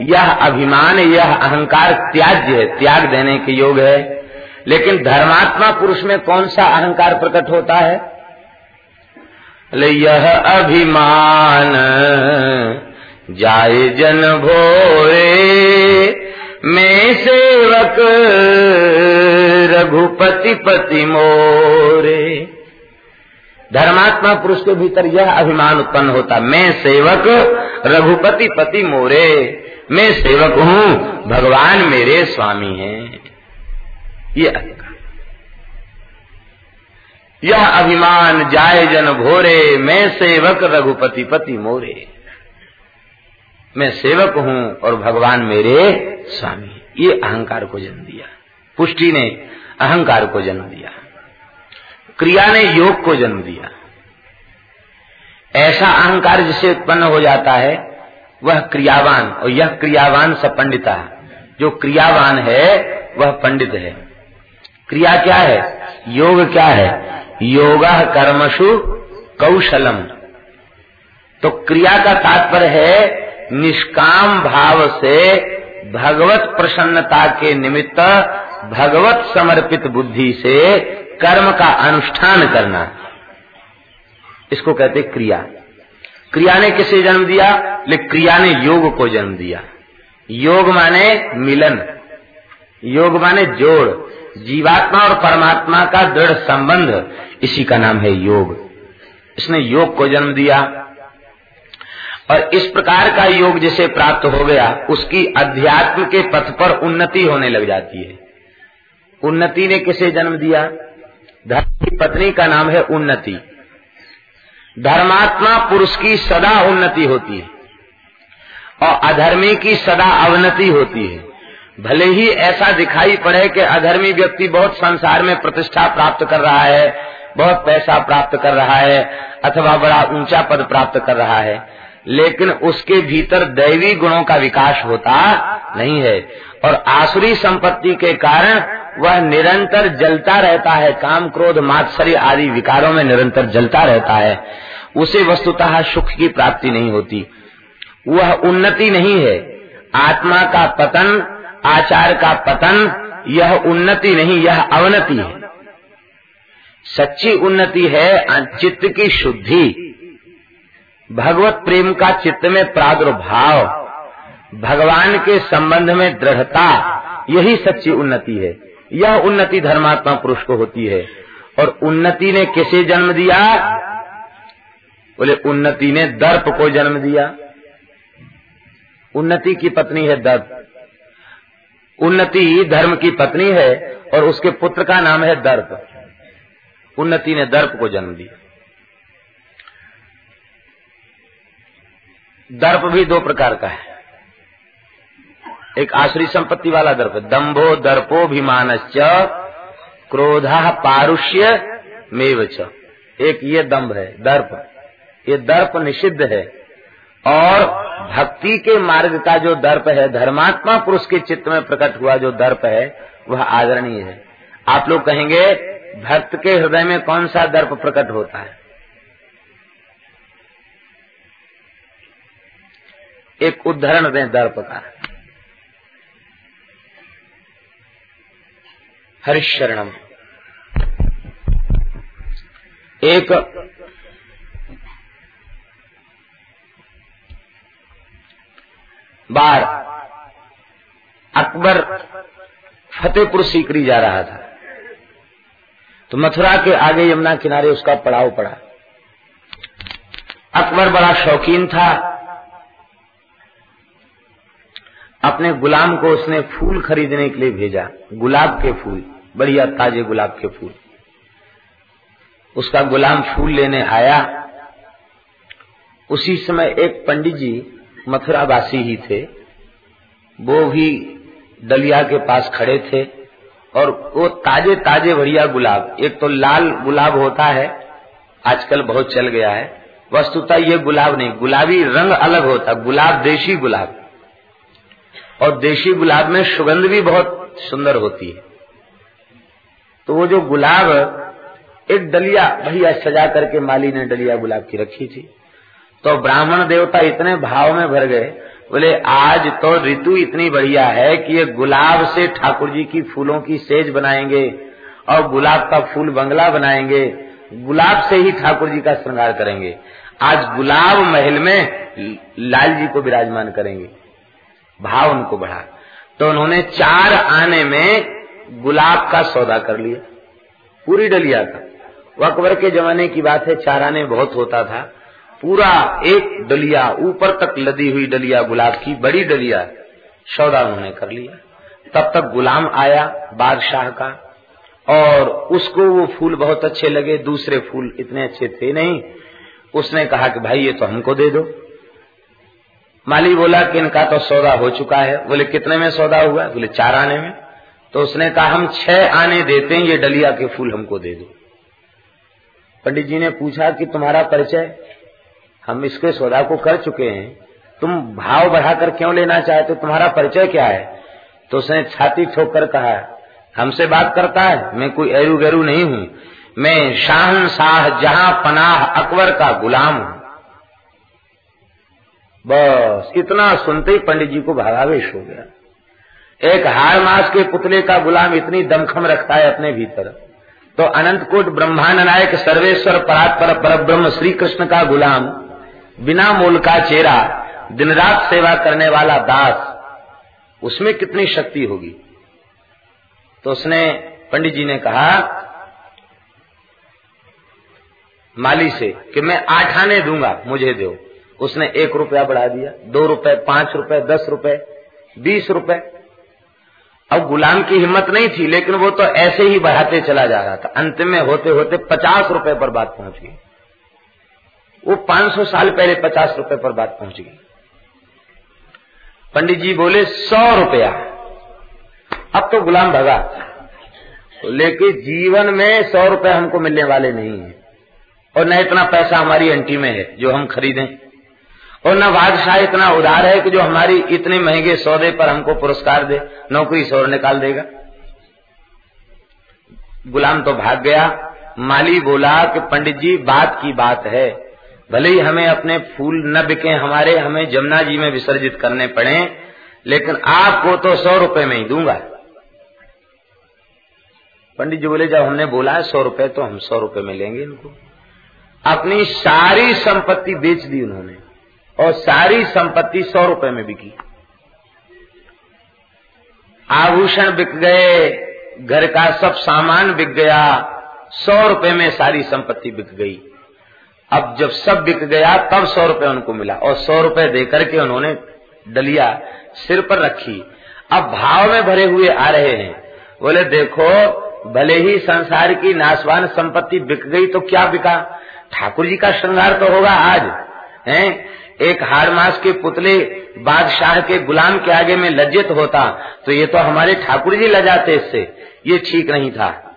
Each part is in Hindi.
यह अभिमान, यह अहंकार त्याज्य है, त्याग देने के योग है। लेकिन धर्मात्मा पुरुष में कौन सा अहंकार प्रकट होता है? ले यह अभिमान जाय जन भोरे, मैं सेवक रघुपति पति मोरे। धर्मात्मा पुरुष के भीतर यह अभिमान उत्पन्न होता, मैं सेवक रघुपति पति मोरे। मैं सेवक हूँ, भगवान मेरे स्वामी हैं। ये अहंकार यह अभिमान जाय जन भोरे, मैं सेवक रघुपति पति मोरे। मैं सेवक हूँ और भगवान मेरे स्वामी ये अहंकार को जन्म दिया। पुष्टि ने अहंकार को जन्म दिया। क्रिया ने योग को जन्म दिया। ऐसा अहंकार जिसे उत्पन्न हो जाता है वह क्रियावान, और यह क्रियावान सब पंडिता जो क्रियावान है, वह पंडित है। क्रिया क्या है? योग क्या है? योग कर्मशु कौशलम। तो क्रिया का तात्पर्य है, निष्काम भाव से भगवत प्रसन्नता के निमित्त भगवत समर्पित बुद्धि से कर्म का अनुष्ठान करना। इसको कहते क्रिया। क्रिया ने किसे जन्म दिया? लेकिन क्रिया ने योग को जन्म दिया। योग माने मिलन। योग माने जोड़। जीवात्मा और परमात्मा का दृढ़ संबंध। इसी का नाम है योग। इसने योग को जन्म दिया। और इस प्रकार का योग जिसे प्राप्त हो गया, उसकी अध्यात्म के पथ पर उन्नति होने लग जाती है। उन्नति ने किसे जन्म दिया? धर्म की पत्नी का नाम है उन्नति। धर्मात्मा पुरुष की सदा उन्नति होती है और अधर्मी की सदा अवनति होती है। भले ही ऐसा दिखाई पड़े कि अधर्मी व्यक्ति बहुत संसार में प्रतिष्ठा प्राप्त कर रहा है, बहुत पैसा प्राप्त कर रहा है, अथवा बड़ा ऊँचा पद प्राप्त कर रहा है, लेकिन उसके भीतर दैवी गुणों का विकास होता नहीं है। और आसुरी संपत्ति के कारण वह निरंतर जलता रहता है, काम क्रोध, मात्सर्य आदि विकारों में निरंतर जलता रहता है। उसे वस्तुतः सुख की प्राप्ति नहीं होती। वह उन्नति नहीं है। आत्मा का पतन, आचार का पतन, यह उन्नति नहीं, यह अवनति है। सच्ची उन्नति है, चित्त की शुद्धि। भगवत प्रेम का चित्त में प्रादुर्भाव, भगवान के संबंध में दृढ़ता, यही सच्ची उन्नति है। यह उन्नति धर्मात्मा पुरुष को होती है। और उन्नति ने किसे जन्म दिया? बोले, उन्नति ने दर्प को जन्म दिया। उन्नति की पत्नी है दर्प। उन्नति धर्म की पत्नी है और उसके पुत्र का नाम है दर्प। उन्नति ने दर्प को जन्म दिया। दर्प भी दो प्रकार का है। एक आश्री संपत्ति वाला दर्प। दम्भो दर्पो दर्पोभिमान क्रोधा पारुष्य मेव एक ये दम्भ है, दर्प। ये दर्प निषिद्ध है। और भक्ति के मार्ग का जो दर्प है, धर्मात्मा पुरुष के चित्त में प्रकट हुआ जो दर्प है, वह आदरणीय है। आप लोग कहेंगे, भक्त के हृदय में कौन सा दर्प प्रकट होता है? एक उदाहरण दें दर्प का। हरिशरणम। एक बार अकबर फतेहपुर सीकरी जा रहा था। तो मथुरा के आगे यमुना किनारे उसका पड़ाव पड़ा। अकबर बड़ा शौकीन था। अपने गुलाम को उसने फूल खरीदने के लिए भेजा। गुलाब के फूल, बढ़िया ताजे गुलाब के फूल। उसका गुलाम फूल लेने आया। उसी समय एक पंडित जी मथुरा वासी ही थे। वो भी डलिया के पास खड़े थे और वो ताजे ताजे बढ़िया गुलाब, एक तो लाल गुलाब होता है, आजकल बहुत चल गया है। वस्तुतः ये गुलाब नहीं, गुलाबी रंग अलग होता, गुलाब देशी गुलाब। और देशी गुलाब में सुगंध भी बहुत सुंदर होती है। तो वो जो गुलाब, एक डलिया, भैया सजा करके माली ने डलिया गुलाब की रखी थी। तो ब्राह्मण देवता इतने भाव में भर गए। बोले, आज तो ऋतु इतनी बढ़िया है कि ये गुलाब से ठाकुर जी की फूलों की सेज बनाएँगे और गुलाब का फूल बंगला बनाएँगे। गुलाब से ही ठाकुर जी का श्रृंगार करेंगे। आज गुलाब महल में लाल जी को विराजमान करेंगे। भाव उनको बढ़ा। तो उन्होंने चार आने में गुलाब का सौदा कर लिया। पूरी डलिया का वो अकबर के जमाने की बात है, चार आने बहुत होता था। पूरा एक डलिया, ऊपर तक लदी हुई डलिया गुलाब की, बड़ी डलिया सौदा उन्होंने कर लिया। तब तक गुलाम आया बादशाह का, और उसको वो फूल बहुत अच्छे लगे। दूसरे फूल इतने अच्छे थे नहीं। उसने कहा कि भाई, ये तो हमको दे दो। माली बोला कि इनका तो सौदा हो चुका है। बोले, कितने में सौदा हुआ? बोले, चार आने में। तो उसने कहा, हम छह आने देते हैं, ये डलिया के फूल हमको दे दो। पंडित जी ने पूछा कि तुम्हारा परिचय? हम इसके सौदा को कर चुके हैं। तुम भाव बढ़ाकर क्यों लेना चाहते हो? तुम्हारा परिचय क्या है? तो उसने छाती ठोक कर कहा, हमसे बात करता है? मैं कोई एरू गैरू नहीं हूँ। मैं शाह शाह जहाँ पनाह अकबर का गुलाम हूँ। बस इतना सुनते ही पंडित जी को भावावेश हो गया। एक हार मास के पुतले का गुलाम इतनी दमखम रखता है अपने भीतर। तो अनंत कोट ब्रह्मांड नायक सर्वेश्वर परात्पर पर ब्रह्म श्री कृष्ण का गुलाम, बिना मूल का चेहरा दिन रात सेवा करने वाला दास, उसमें कितनी शक्ति होगी? तो उसने पंडित जी ने कहा, माली से कि मैं आठ आने दूँगा, मुझे दो। उसने एक रुपया बढ़ा दिया, दो रुपए पाँच रुपए दस रुपए बीस रुपए अब गुलाम की हिम्मत नहीं थी, लेकिन वो तो ऐसे ही बढ़ाते चला जा रहा था। अंत में होते होते पचास रुपए पर बात पहुँच गई। वो पाँच सौ साल पहले पचास रुपए पर बात पहुँच गई। पंडित जी बोले, सौ रुपया। अब तो गुलाम भगा। लेकिन जीवन में सौ रुपए हमको मिलने वाले नहीं है। और न इतना पैसा हमारी एंटी में है, जो हम खरीदें। और न बादशाह इतना उदार है कि जो हमारी इतने महँगे सौदे पर हमको पुरस्कार दे, नौकरी से और निकाल देगा। गुलाम तो भाग गया। माली बोला कि पंडित जी, बात की बात है। भले ही हमें अपने फूल न बिके, हमारे हमें जमुना जी में विसर्जित करने पड़े, लेकिन आपको तो सौ रुपए में ही दूँगा। पंडित जी बोले, जब हमने बोला है सौ रुपए तो हम सौ रुपए में लेंगे इनको। अपनी सारी संपत्ति बेच दी उन्होंने। और सारी संपत्ति सौ रुपए में बिकी। आभूषण बिक गए, घर का सब सामान बिक गया, सौ रुपए में सारी संपत्ति बिक गई। अब जब सब बिक गया, तब सौ रुपए उनको मिला और सौ रुपए देकर के उन्होंने डलिया सिर पर रखी। अब भाव में भरे हुए आ रहे हैं। बोले, देखो, भले ही संसार की नाशवान संपत्ति बिक गई तो क्या बिका? ठाकुर जी का श्रृंगार तो होगा आज, हैं? एक हार मास के पुतले बादशाह के गुलाम के आगे में लज्जित होता तो ये तो हमारे ठाकुर जी लजाते इससे। ये ठीक नहीं था।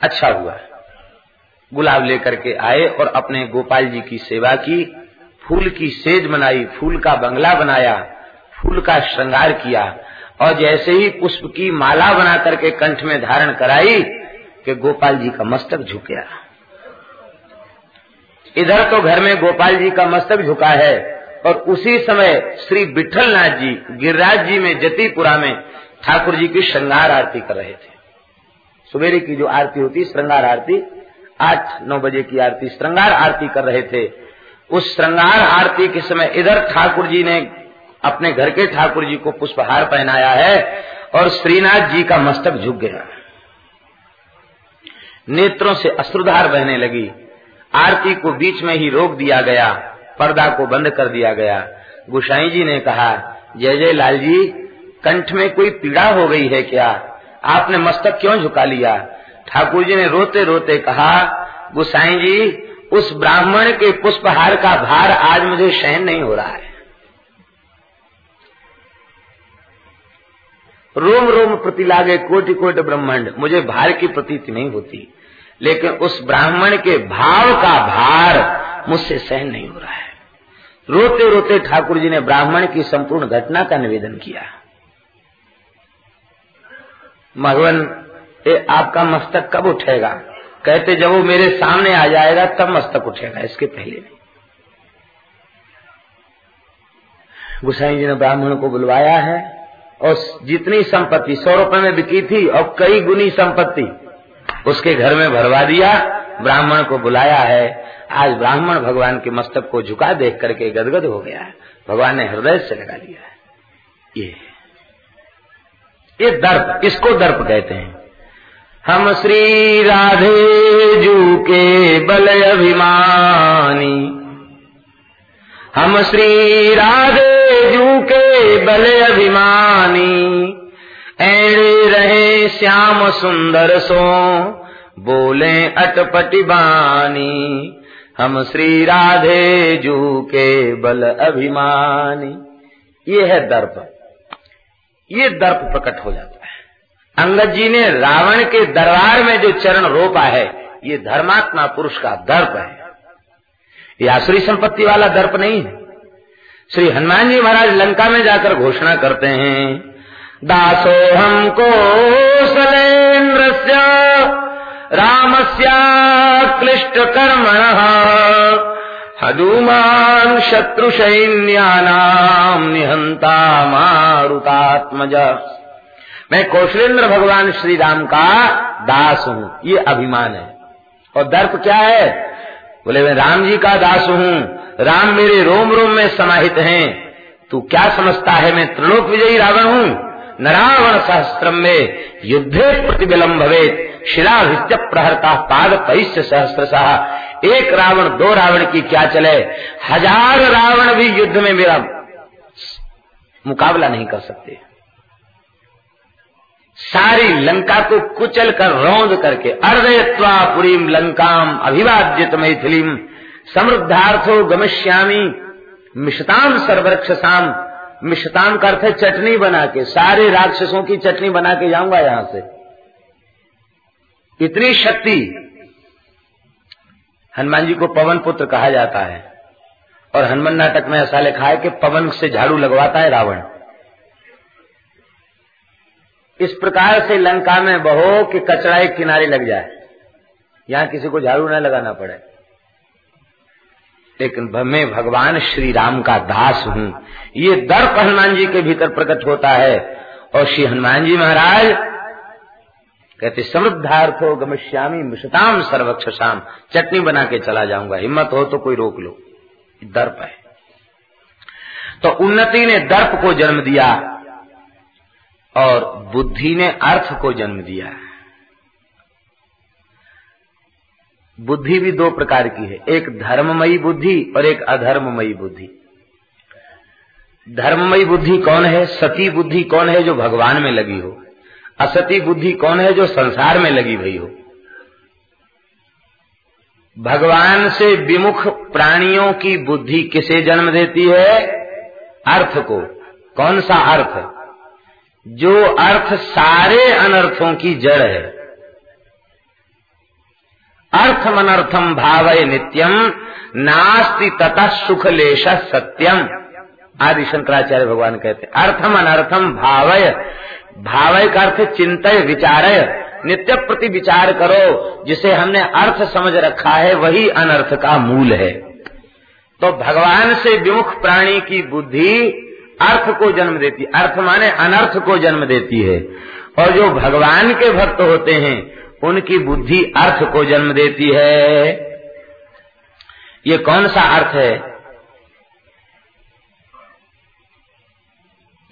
अच्छा हुआ। गुलाब लेकर के आए और अपने गोपाल जी की सेवा की, फूल की सेज बनाई, फूल का बंगला बनाया, फूल का श्रृंगार किया, और जैसे ही पुष्प की माला बना करके कंठ में धारण कराई, कि गोपाल जी का मस्तक झुक गया। इधर तो घर में गोपाल जी का मस्तक झुका है और उसी समय श्री विठल नाथ जी, गिरिराज जी में जतीपुरा में ठाकुर जी की श्रृंगार आरती कर रहे थे। सवेरे की जो आरती होती, श्रृंगार आरती, आठ, नौ बजे की आरती, श्रृंगार आरती कर रहे थे। उस श्रृंगार आरती के समय इधर ठाकुर जी ने अपने घर के ठाकुर जी को पुष्पहार पहनाया है और श्रीनाथ जी का मस्तक झुक गया। नेत्रों से अश्रुधार बहने लगी। आरती को बीच में ही रोक दिया गया, पर्दा को बंद कर दिया गया। गुसाई जी ने कहा, जय जय लाल जी कंठ में कोई पीड़ा हो गई है क्या? आपने मस्तक क्यों झुका लिया? ठाकुर जी ने रोते रोते कहा, गुसाई जी, उस ब्राह्मण के पुष्पहार का भार आज मुझे सहन नहीं हो रहा है. रोम रोम प्रति लागे कोटि कोटि ब्रह्मांड, मुझे भार की प्रतीति नहीं होती। लेकिन उस ब्राह्मण के भाव का भार मुझसे सहन नहीं हो रहा है। रोते रोते ठाकुर जी ने ब्राह्मण की संपूर्ण घटना का निवेदन किया। भगवान ये आपका मस्तक कब उठेगा? कहते, जब वो मेरे सामने आ जाएगा, तब मस्तक उठेगा, इसके पहले नहीं गुसाई जी ने ब्राह्मण को बुलवाया है और जितनी संपत्ति, सौ रुपए में बिकी थी और कई गुनी संपत्ति। उसके घर में भरवा दिया, ब्राह्मण को बुलाया है। आज ब्राह्मण भगवान के मस्तक को झुका देख करके गदगद हो गया है। भगवान ने हृदय से लगा लिया है। ये ये दर्प, इसको दर्प कहते हैं। हम श्री राधे जू के बल अभिमानी। हम श्री राधे जू के बल अभिमानी। ऐड़े रहे श्याम सुंदर सो। बोले, अटपटी बानी, हम श्री राधे जू के बल अभिमानी। ये है दर्प। ये दर्प प्रकट हो जाता है। अंगद जी ने रावण के दरबार में जो चरण रोपा है, ये धर्मात्मा पुरुष का दर्प है। ये आसुरी संपत्ति वाला दर्प नहीं है। श्री हनुमान जी महाराज लंका में जाकर घोषणा करते हैं दासो हमको सलेन्द्र क्लिष्ट कर्मण हनुमान शत्रु निहंता मारुतात्मज मैं कौशलेंद्र भगवान श्री राम का दास हूँ। ये अभिमान है। और दर्प क्या है? बोले, मैं राम जी का दास हूँ। राम मेरे रोम रोम में समाहित हैं। तू क्या समझता है? मैं त्रिलोक विजयी रावण हूँ। न रावण सहस्त्रम में युद्धे प्रतिबिलम भवे शिलाभित्य प्रहरता पाद पैश्य सहस्त्र एक रावण, दो रावण की क्या चले? हज़ार रावण भी युद्ध में मेरा मुकाबला नहीं कर सकते। सारी लंका को कुचल कर रौंद करके अर्दयत्वा पुरीम लंकाम अभिवाद्यत मैथिलीम समृद्धार्थो गमश्यामी मिशताम सर्वरक्षसाम मिशताम का अर्थ है चटनी बना के सारे राक्षसों की चटनी बना के जाऊँगा यहाँ से। इतनी शक्ति हनुमान जी को पवन पुत्र कहा जाता है। और हनुमान नाटक में ऐसा लिखा है कि पवन से झाड़ू लगवाता है रावण। इस प्रकार से लंका में बहो कि कचरा एक किनारे लग जाए। यहाँ किसी को झाड़ू न लगाना पड़े। लेकिन मैं भगवान श्री राम का दास हूँ। ये दर्प हनुमान जी के भीतर प्रकट होता है। और श्री हनुमान जी महाराज कहते, समृद्धार्थो गमश्यामी मिशताम सर्वक्षसाम चटनी बना के चला जाऊँगा। हिम्मत हो तो कोई रोक लो। दर्प है। तो उन्नति ने दर्प को जन्म दिया और बुद्धि ने अर्थ को जन्म दिया। बुद्धि भी दो प्रकार की है। एक धर्ममयी बुद्धि और एक अधर्ममयी बुद्धि। धर्ममयी बुद्धि कौन है? सती बुद्धि कौन है जो भगवान में लगी हो? असती बुद्धि कौन है जो संसार में लगी हुई हो? भगवान से विमुख प्राणियों की बुद्धि किसे जन्म देती है? अर्थ को। कौन सा अर्थ? जो अर्थ सारे अनर्थों की जड़ है। अर्थम अनर्थम भावय नित्यम नास्ति तथा सुख लेश सत्यम। आदि शंकराचार्य भगवान कहते अर्थम अनर्थम भावय। भावय का अर्थ चिंतय, विचारय। नित्य प्रति विचार करो, जिसे हमने अर्थ समझ रखा है, वही अनर्थ का मूल है। तो भगवान से विमुख प्राणी की बुद्धि अर्थ को जन्म देती, अर्थ माने अनर्थ को जन्म देती है। और जो भगवान के भक्त होते हैं उनकी बुद्धि अर्थ को जन्म देती है। ये कौन सा अर्थ है?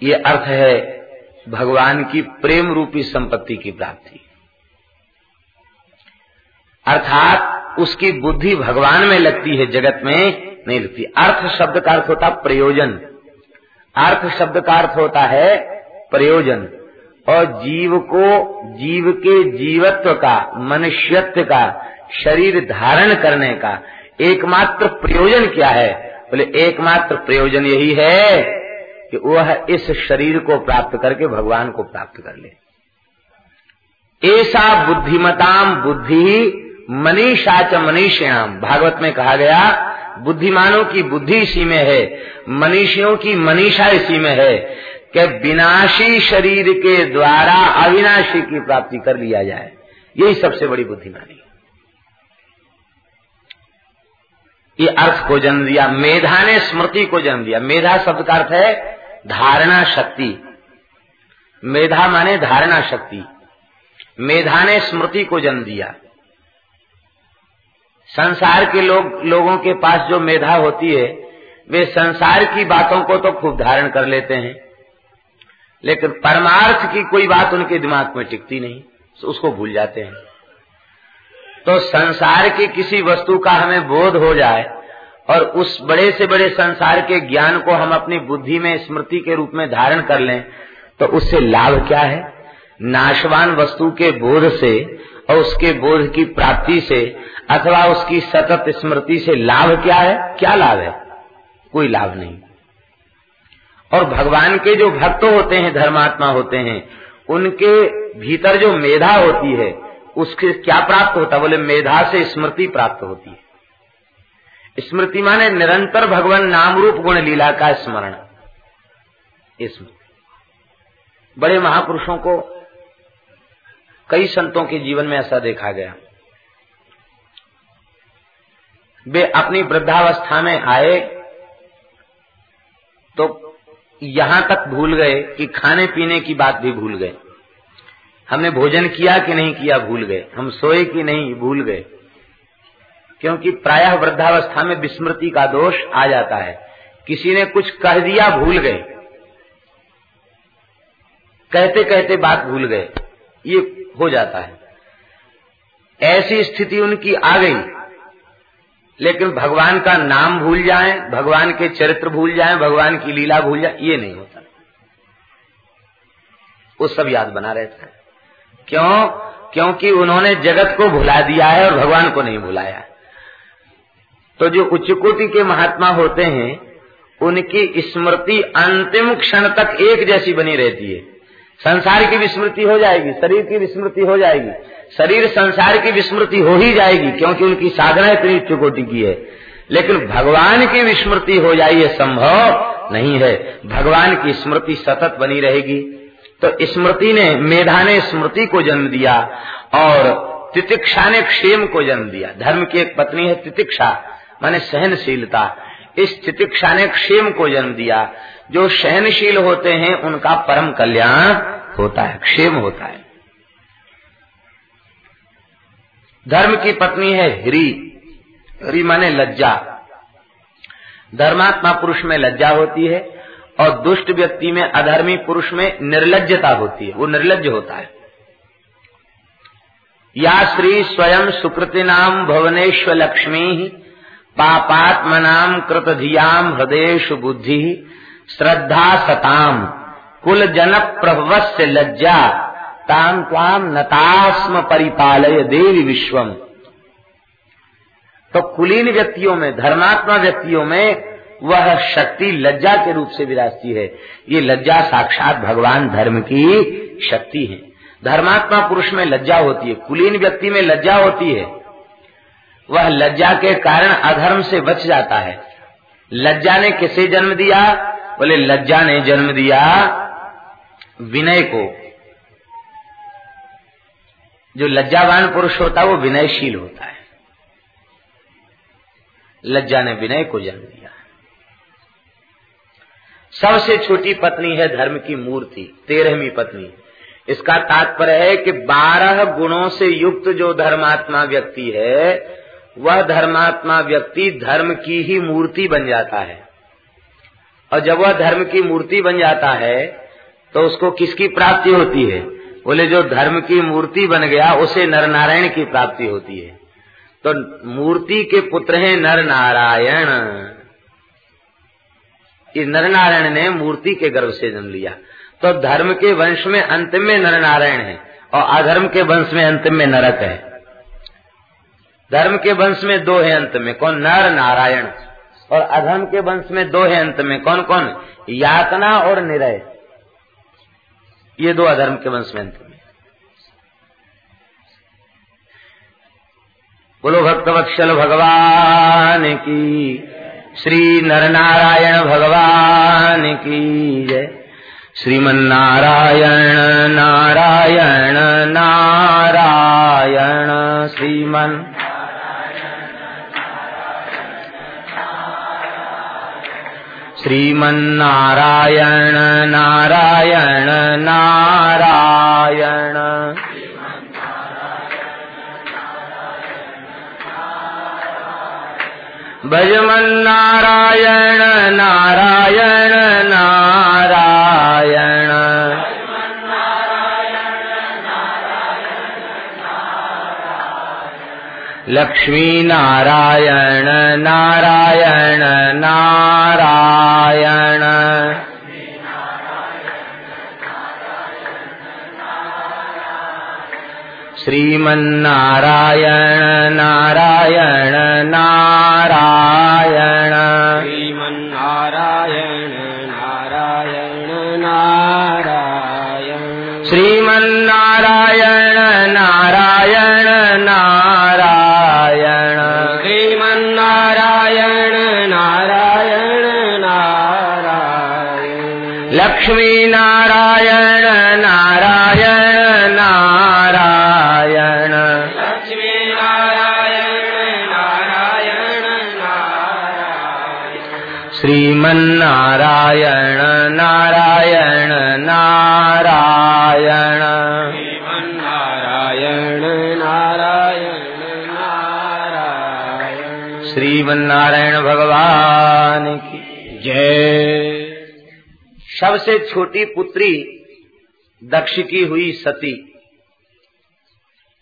ये अर्थ है भगवान की प्रेम रूपी संपत्ति की प्राप्ति। अर्थात उसकी बुद्धि भगवान में लगती है, जगत में नहीं लगती। अर्थ शब्द का अर्थ होता प्रयोजन। अर्थ शब्द का अर्थ होता है प्रयोजन। और जीव को, जीव के जीवत्व का, मनुष्यत्व का, शरीर धारण करने का एकमात्र प्रयोजन क्या है? बोले, एकमात्र प्रयोजन यही है कि वह इस शरीर को प्राप्त करके भगवान को प्राप्त कर ले। ऐसा बुद्धिमताम बुद्धि मनीषा च मनीष्याम। भागवत में कहा गया, बुद्धिमानों की बुद्धि इसी में है, मनीषियों की मनीषा इसी में है। कि विनाशी शरीर के द्वारा अविनाशी की प्राप्ति कर लिया जाए। यही सबसे बड़ी बुद्धिमानी। ये अर्थ को जन्म दिया, मेधा ने स्मृति को जन्म दिया। मेधा शब्द का अर्थ है धारणा शक्ति। मेधा माने धारणा शक्ति। मेधा ने स्मृति को जन्म दिया। संसार के लोग, लोगों के पास जो मेधा होती है, वे संसार की बातों को तो खूब धारण कर लेते हैं। लेकिन परमार्थ की कोई बात उनके दिमाग में टिकती नहीं तो उसको भूल जाते हैं। तो संसार की किसी वस्तु का हमें बोध हो जाए और उस बड़े से बड़े संसार के ज्ञान को हम अपनी बुद्धि में, स्मृति के रूप में धारण कर लें तो उससे लाभ क्या है? नाशवान वस्तु के बोध से और उसके बोध की प्राप्ति से अथवा उसकी सतत स्मृति से लाभ क्या है? क्या लाभ है? कोई लाभ नहीं। और भगवान के जो भक्त होते हैं, धर्मात्मा होते हैं, उनके भीतर जो मेधा होती है, उसके क्या प्राप्त होता बोले, मेधा से स्मृति प्राप्त होती है। स्मृति माने निरंतर भगवान नाम रूप गुण लीला का स्मरण। बड़े महापुरुषों को कई संतों के जीवन में ऐसा देखा गया। वे अपनी वृद्धावस्था में आए तो यहाँ तक भूल गए कि खाने पीने की बात भी भूल गए। हमने भोजन किया कि नहीं किया भूल गए। हम सोए कि नहीं भूल गए। क्योंकि प्रायः वृद्धावस्था में विस्मृति का दोष आ जाता है। किसी ने कुछ कह दिया भूल गए। कहते कहते बात भूल गए। ये हो जाता है। ऐसी स्थिति उनकी आ गई। लेकिन भगवान का नाम भूल जाए, भगवान के चरित्र भूल जाए, भगवान की लीला भूल जाए, ये नहीं होता। वो सब याद बना रहता है। क्यों? क्योंकि उन्होंने जगत को भुला दिया है और भगवान को नहीं भुलाया तो जो उच्च कोटि के महात्मा होते हैं, उनकी स्मृति अंतिम क्षण तक एक जैसी बनी रहती है। संसार की विस्मृति हो जाएगी, शरीर की विस्मृति हो जाएगी। शरीर संसार की विस्मृति हो ही जाएगी, क्योंकि उनकी साधना इतनी उच्च कोटि की है। लेकिन भगवान की विस्मृति हो जाए ये संभव नहीं है। भगवान की स्मृति सतत बनी रहेगी। तो स्मृति ने, मेधा ने स्मृति को जन्म दिया और तितिक्षा ने क्षेम को जन्म दिया। धर्म की एक पत्नी है तितिक्षा, माने सहनशीलता। इस तितिक्षा ने क्षेम को जन्म दिया। जो सहनशील होते हैं, उनका परम कल्याण होता है, क्षेम होता है। धर्म की पत्नी है हिरी। हिरी माने लज्जा। धर्मात्मा पुरुष में लज्जा होती है और दुष्ट व्यक्ति में अधर्मी पुरुष में निर्लजता होती है, वो निर्लज होता है। या श्री स्वयं सुकृति नाम भुवनेश्वर लक्ष्मी पापात्मनाम कृत धियाम हृदय बुद्धि श्रद्धा सताम। कुल जन प्रभवस्य लज्जा। ताम ताम नतास्म परिपालय देवी विश्वम। तो कुलीन व्यक्तियों में, धर्मात्मा व्यक्तियों में वह शक्ति लज्जा के रूप से विराजती है। ये लज्जा साक्षात भगवान धर्म की शक्ति है। धर्मात्मा पुरुष में लज्जा होती है, कुलीन व्यक्ति में लज्जा होती है। वह लज्जा के कारण अधर्म से बच जाता है। लज्जा ने किसे जन्म दिया? बोले, लज्जा ने जन्म दिया विनय को। जो लज्जावान पुरुष होता है, वो विनयशील होता है। लज्जा ने विनय को जन्म दिया। सबसे छोटी पत्नी है धर्म की मूर्ति, तेरहवीं पत्नी। इसका तात्पर्य है कि बारह गुणों से युक्त जो धर्मात्मा व्यक्ति है, वह धर्मात्मा व्यक्ति धर्म की ही मूर्ति बन जाता है। और जब वह धर्म की मूर्ति बन जाता है तो उसको किसकी प्राप्ति होती है? बोले, जो धर्म की मूर्ति बन गया, उसे नर नारायण की प्राप्ति होती है। तो मूर्ति के पुत्र हैं नर नारायण इस नर नारायण ने मूर्ति के गर्भ से जन्म लिया। तो धर्म के वंश में अंत में नर नारायण है, और अधर्म के वंश में अंत में नरक है। धर्म के वंश में दो है अंत में, कौन? नर नारायण और अधर्म के वंश में दो है अंत में कौन कौन यातना और निरय। ये दो अधर्म के वंश में अंत में बोलो भक्तवत्सल भगवान की श्री नरनारायण भगवान की जय। श्रीमन नारायण नारायण नारायण श्रीमन श्रीमन्नारायण नारायण नारायण। भजमन्नारायण नारायण। लक्ष्मी नारायण नारायण नारायण। श्रीमन्नारायण नारायण नारायण। श्रीमन्नारायण नारायण नारायण। श्रीमन्नारायण लक्ष्मी नारायण नारायण नारायण। लक्ष्मी नारायण नारायण नारायण। श्रीमन्नारायण नारायण नारायण। श्रीमन्नारायण नारायण नारायण। श्रीमन्नारायण भगवान की जय। सबसे छोटी पुत्री दक्ष की हुई सती।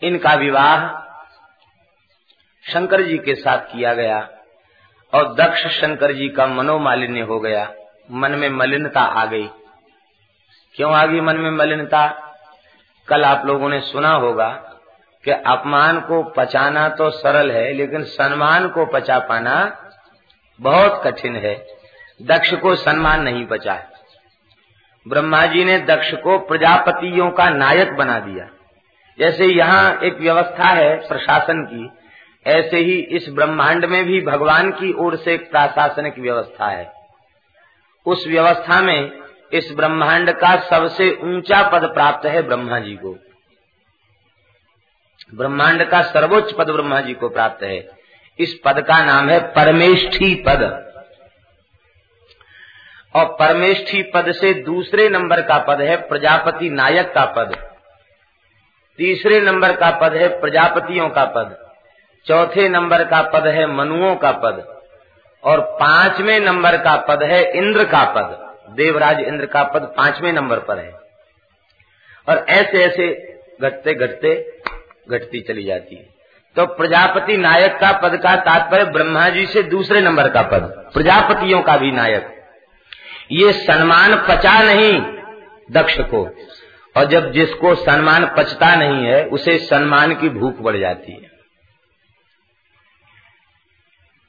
इनका विवाह शंकर जी के साथ किया गया और दक्ष शंकर जी का मनोमालिन्य हो गया। मन में मलिनता आ गई। क्यों आ गई मन में मलिनता? कल आप लोगों ने सुना होगा कि अपमान को पचाना तो सरल है, लेकिन सम्मान को पचा पाना बहुत कठिन है। दक्ष को सम्मान नहीं बचा है। ब्रह्मा जी ने दक्ष को प्रजापतियों का नायक बना दिया। जैसे यहाँ एक व्यवस्था है प्रशासन की, ऐसे ही इस ब्रह्मांड में भी भगवान की ओर से एक प्रशासनिक व्यवस्था है। उस व्यवस्था में इस ब्रह्मांड का सबसे ऊँचा पद प्राप्त है ब्रह्मा जी को। ब्रह्मांड का सर्वोच्च पद ब्रह्मा जी को प्राप्त है। इस पद का नाम है परमेष्ठी पद। और परमेष्ठी पद से दूसरे नंबर का पद है प्रजापति नायक का पद। तीसरे नंबर का पद है प्रजापतियों का पद। चौथे नंबर का पद है मनुओं का पद। और पाँचवें नंबर का पद है इंद्र का पद। देवराज इंद्र का पद पाँचवें नंबर पर है। और ऐसे ऐसे घटते घटते घटती चली जाती है। तो प्रजापति नायक का पद का तात्पर्य ब्रह्मा जी से दूसरे नंबर का पद, प्रजापतियों का भी नायक। ये सम्मान पचा नहीं दक्ष को। और जब जिसको सम्मान पचता नहीं है, उसे सम्मान की भूख बढ़ जाती है।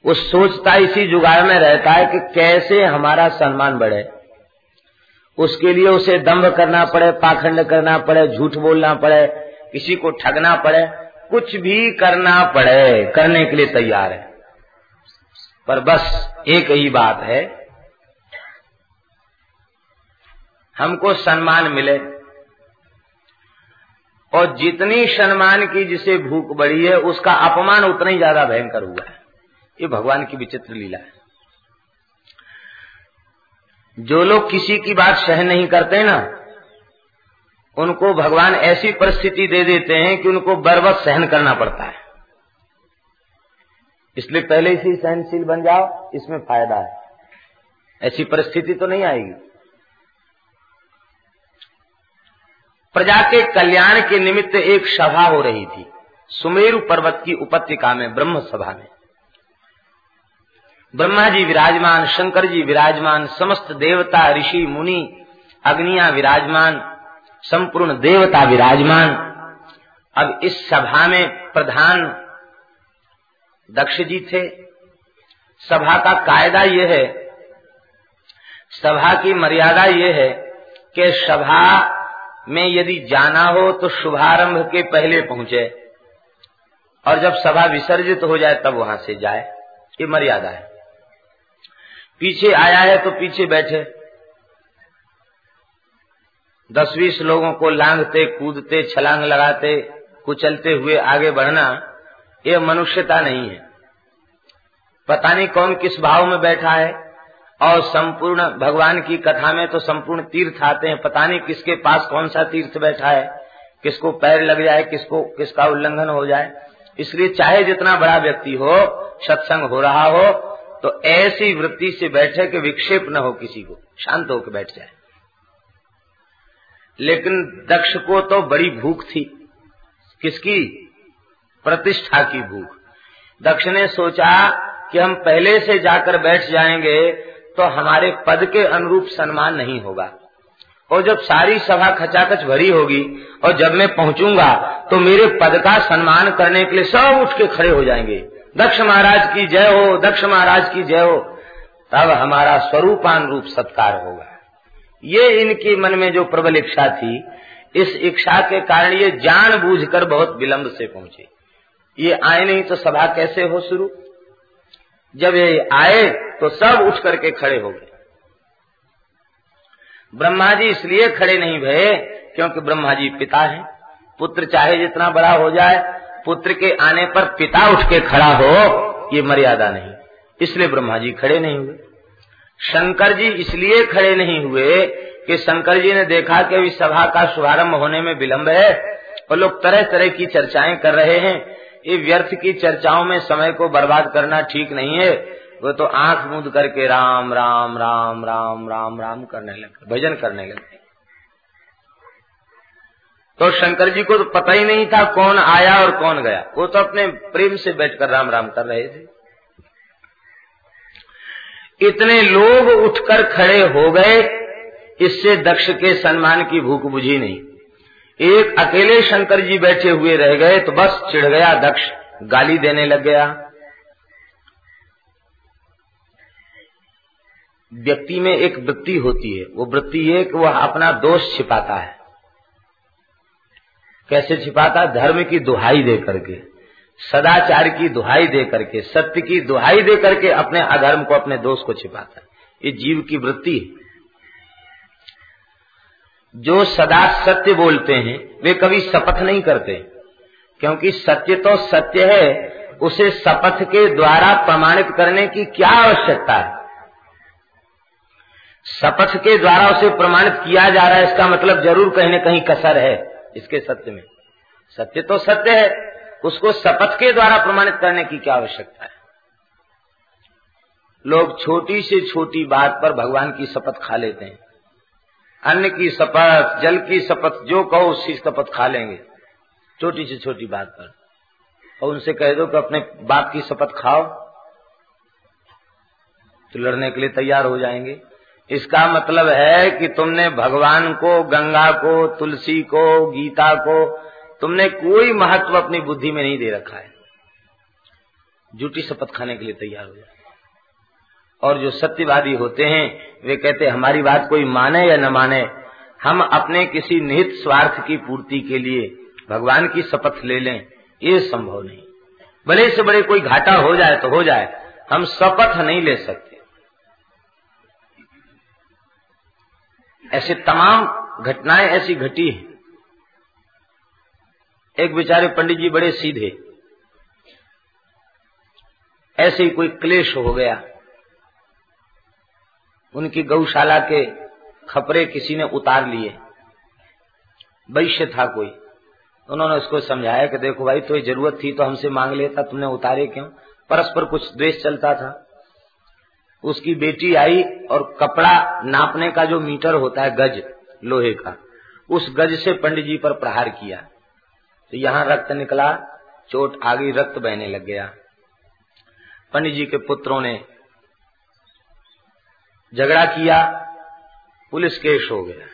वो सोचता इसी जुगाड़ में रहता है कि कैसे हमारा सम्मान बढ़े। उसके लिए उसे दम्भ करना पड़े, पाखंड करना पड़े, झूठ बोलना पड़े, किसी को ठगना पड़े, कुछ भी करना पड़े, करने के लिए तैयार है। पर बस एक ही बात है हमको सम्मान मिले। और जितनी सम्मान की जिसे भूख बढ़ी है, उसका अपमान उतना ही ज़्यादा भयंकर हुआ है। ये भगवान की विचित्र लीला है। जो लोग किसी की बात सहन नहीं करते ना, उनको भगवान ऐसी परिस्थिति दे देते हैं कि उनको बर्बत सहन करना पड़ता है। इसलिए पहले से ही सहनशील बन जाओ, इसमें फ़ायदा है। ऐसी परिस्थिति तो नहीं आएगी। प्रजा के कल्याण के निमित्त एक सभा हो रही थी। सुमेरु पर्वत की उपत्यका में ब्रह्म सभा में। ब्रह्मा जी विराजमान, शंकर जी विराजमान, समस्त देवता, ऋषि, मुनि, अग्निया विराजमान, संपूर्ण देवता विराजमान। अब इस सभा में प्रधान दक्ष जी थे। सभा का कायदा यह है, सभा की मर्यादा यह है कि सभा में यदि जाना हो तो शुभारंभ के पहले पहुँचे। और जब सभा विसर्जित हो जाए, तब वहाँ से जाए। ये मर्यादा है। पीछे आया है तो पीछे बैठे। दस बीस लोगों को लांगते कूदते, छलांग लगाते, कुचलते हुए आगे बढ़ना यह मनुष्यता नहीं है। पता नहीं कौन किस भाव में बैठा है। और संपूर्ण भगवान की कथा में तो संपूर्ण तीर्थ आते हैं। पता नहीं किसके पास कौन सा तीर्थ बैठा है, किसको पैर लग जाए, किसको, किसका उल्लंघन हो जाए। इसलिए चाहे जितना बड़ा व्यक्ति हो, सत्संग हो रहा हो तो ऐसी वृत्ति से बैठे कि विक्षेप न हो किसी को, शांत होकर बैठ जाए। लेकिन दक्ष को तो बड़ी भूख थी। किसकी? प्रतिष्ठा की भूख। दक्ष ने सोचा कि हम पहले से जाकर बैठ जाएँगे तो हमारे पद के अनुरूप सम्मान नहीं होगा। और जब सारी सभा खचाखच भरी होगी, और जब मैं पहुंचूँगा तो मेरे पद का सम्मान करने के लिए सब उठ के खड़े हो जाएँगे। दक्ष महाराज की जय हो, दक्ष महाराज की जय हो, तब हमारा स्वरूपान रूप सत्कार होगा। ये इनके मन में जो प्रबल इच्छा थी, इस इच्छा के कारण ये जान बूझकर बहुत विलंब से पहुँचे। ये आए नहीं तो सभा कैसे हो शुरू? जब ये आए तो सब उठ करके खड़े हो गए। ब्रह्मा जी इसलिए खड़े नहीं भये क्योंकि ब्रह्मा जी पिता है। पुत्र चाहे जितना बड़ा हो जाए, पुत्र के आने पर पिता उठ के खड़ा हो, ये मर्यादा नहीं। इसलिए ब्रह्मा जी खड़े नहीं हुए। शंकर जी इसलिए खड़े नहीं हुए कि शंकर जी ने देखा कि अभी सभा का शुभारंभ होने में विलंब है और लोग तरह तरह की चर्चाएँ कर रहे हैं। ये व्यर्थ की चर्चाओं में समय को बर्बाद करना ठीक नहीं है। वो तो आँख मूंद करके राम राम राम राम राम राम करने लगे, भजन करने लगे। तो शंकर जी को तो पता ही नहीं था कौन आया और कौन गया। वो तो अपने प्रेम से बैठकर राम राम कर रहे थे। इतने लोग उठकर खड़े हो गए, इससे दक्ष के सम्मान की भूख बुझी नहीं। एक अकेले शंकर जी बैठे हुए रह गए तो बस चिढ़ गया, दक्ष गाली देने लग गया। व्यक्ति में एक वृत्ति होती है। वो वृत्ति है कि वह अपना दोष छिपाता है। कैसे छिपाता? धर्म की दुहाई दे करके, सदाचार की दुहाई दे करके, सत्य की दुहाई दे करके अपने अधर्म को, अपने दोष को छिपाता है। ये जीव की वृत्ति है। जो सदा सत्य बोलते हैं, वे कभी शपथ नहीं करते। क्योंकि सत्य तो सत्य है, उसे शपथ के द्वारा प्रमाणित करने की क्या आवश्यकता है? शपथ के द्वारा उसे प्रमाणित किया जा रहा है, इसका मतलब ज़रूर कहीं न कहीं कसर है, इसके सत्य में। सत्य तो सत्य है, उसको शपथ के द्वारा प्रमाणित करने की क्या आवश्यकता है? लोग छोटी से छोटी बात पर भगवान की शपथ खा लेते हैं। अन्न की शपथ, जल की शपथ, जो कहो उसी शपथ खा लेंगे। छोटी से छोटी बात पर। और उनसे कह दो कि अपने बाप की शपथ खाओ तो लड़ने के लिए तैयार हो जाएँगे। इसका मतलब है कि तुमने भगवान को, गंगा को, तुलसी को, गीता को, तुमने कोई महत्व अपनी बुद्धि में नहीं दे रखा है। झूठी शपथ खाने के लिए तैयार हो जाए और जो सत्यवादी होते हैं, वे कहते, हमारी बात कोई माने या न माने? हम अपने किसी निहित स्वार्थ की पूर्ति के लिए भगवान की शपथ ले लें, ये संभव नहीं। बड़े से बड़े कोई घाटा हो जाए तो हो जाए, हम शपथ नहीं ले सकते। ऐसे तमाम घटनाएँ ऐसी घटी हैं। एक बेचारे पंडित जी बड़े सीधे, ऐसे ही कोई क्लेश हो गया। उनकी गौशाला के खपरे किसी ने उतार लिए। वैश्य था कोई। उन्होंने उसको समझाया कि देखो भाई तुम्हें तो ज़रूरत थी तो हमसे मांग लेता, तुमने उतारे क्यों? परस्पर कुछ द्वेष चलता था। उसकी बेटी आई और कपड़ा नापने का जो मीटर होता है गज, लोहे का, उस गज से पंडित जी पर प्रहार किया। तो यहाँ रक्त निकला, चोट आ गई, रक्त बहने लग गया। पंडित जी के पुत्रों ने झगड़ा किया, पुलिस केस हो गया।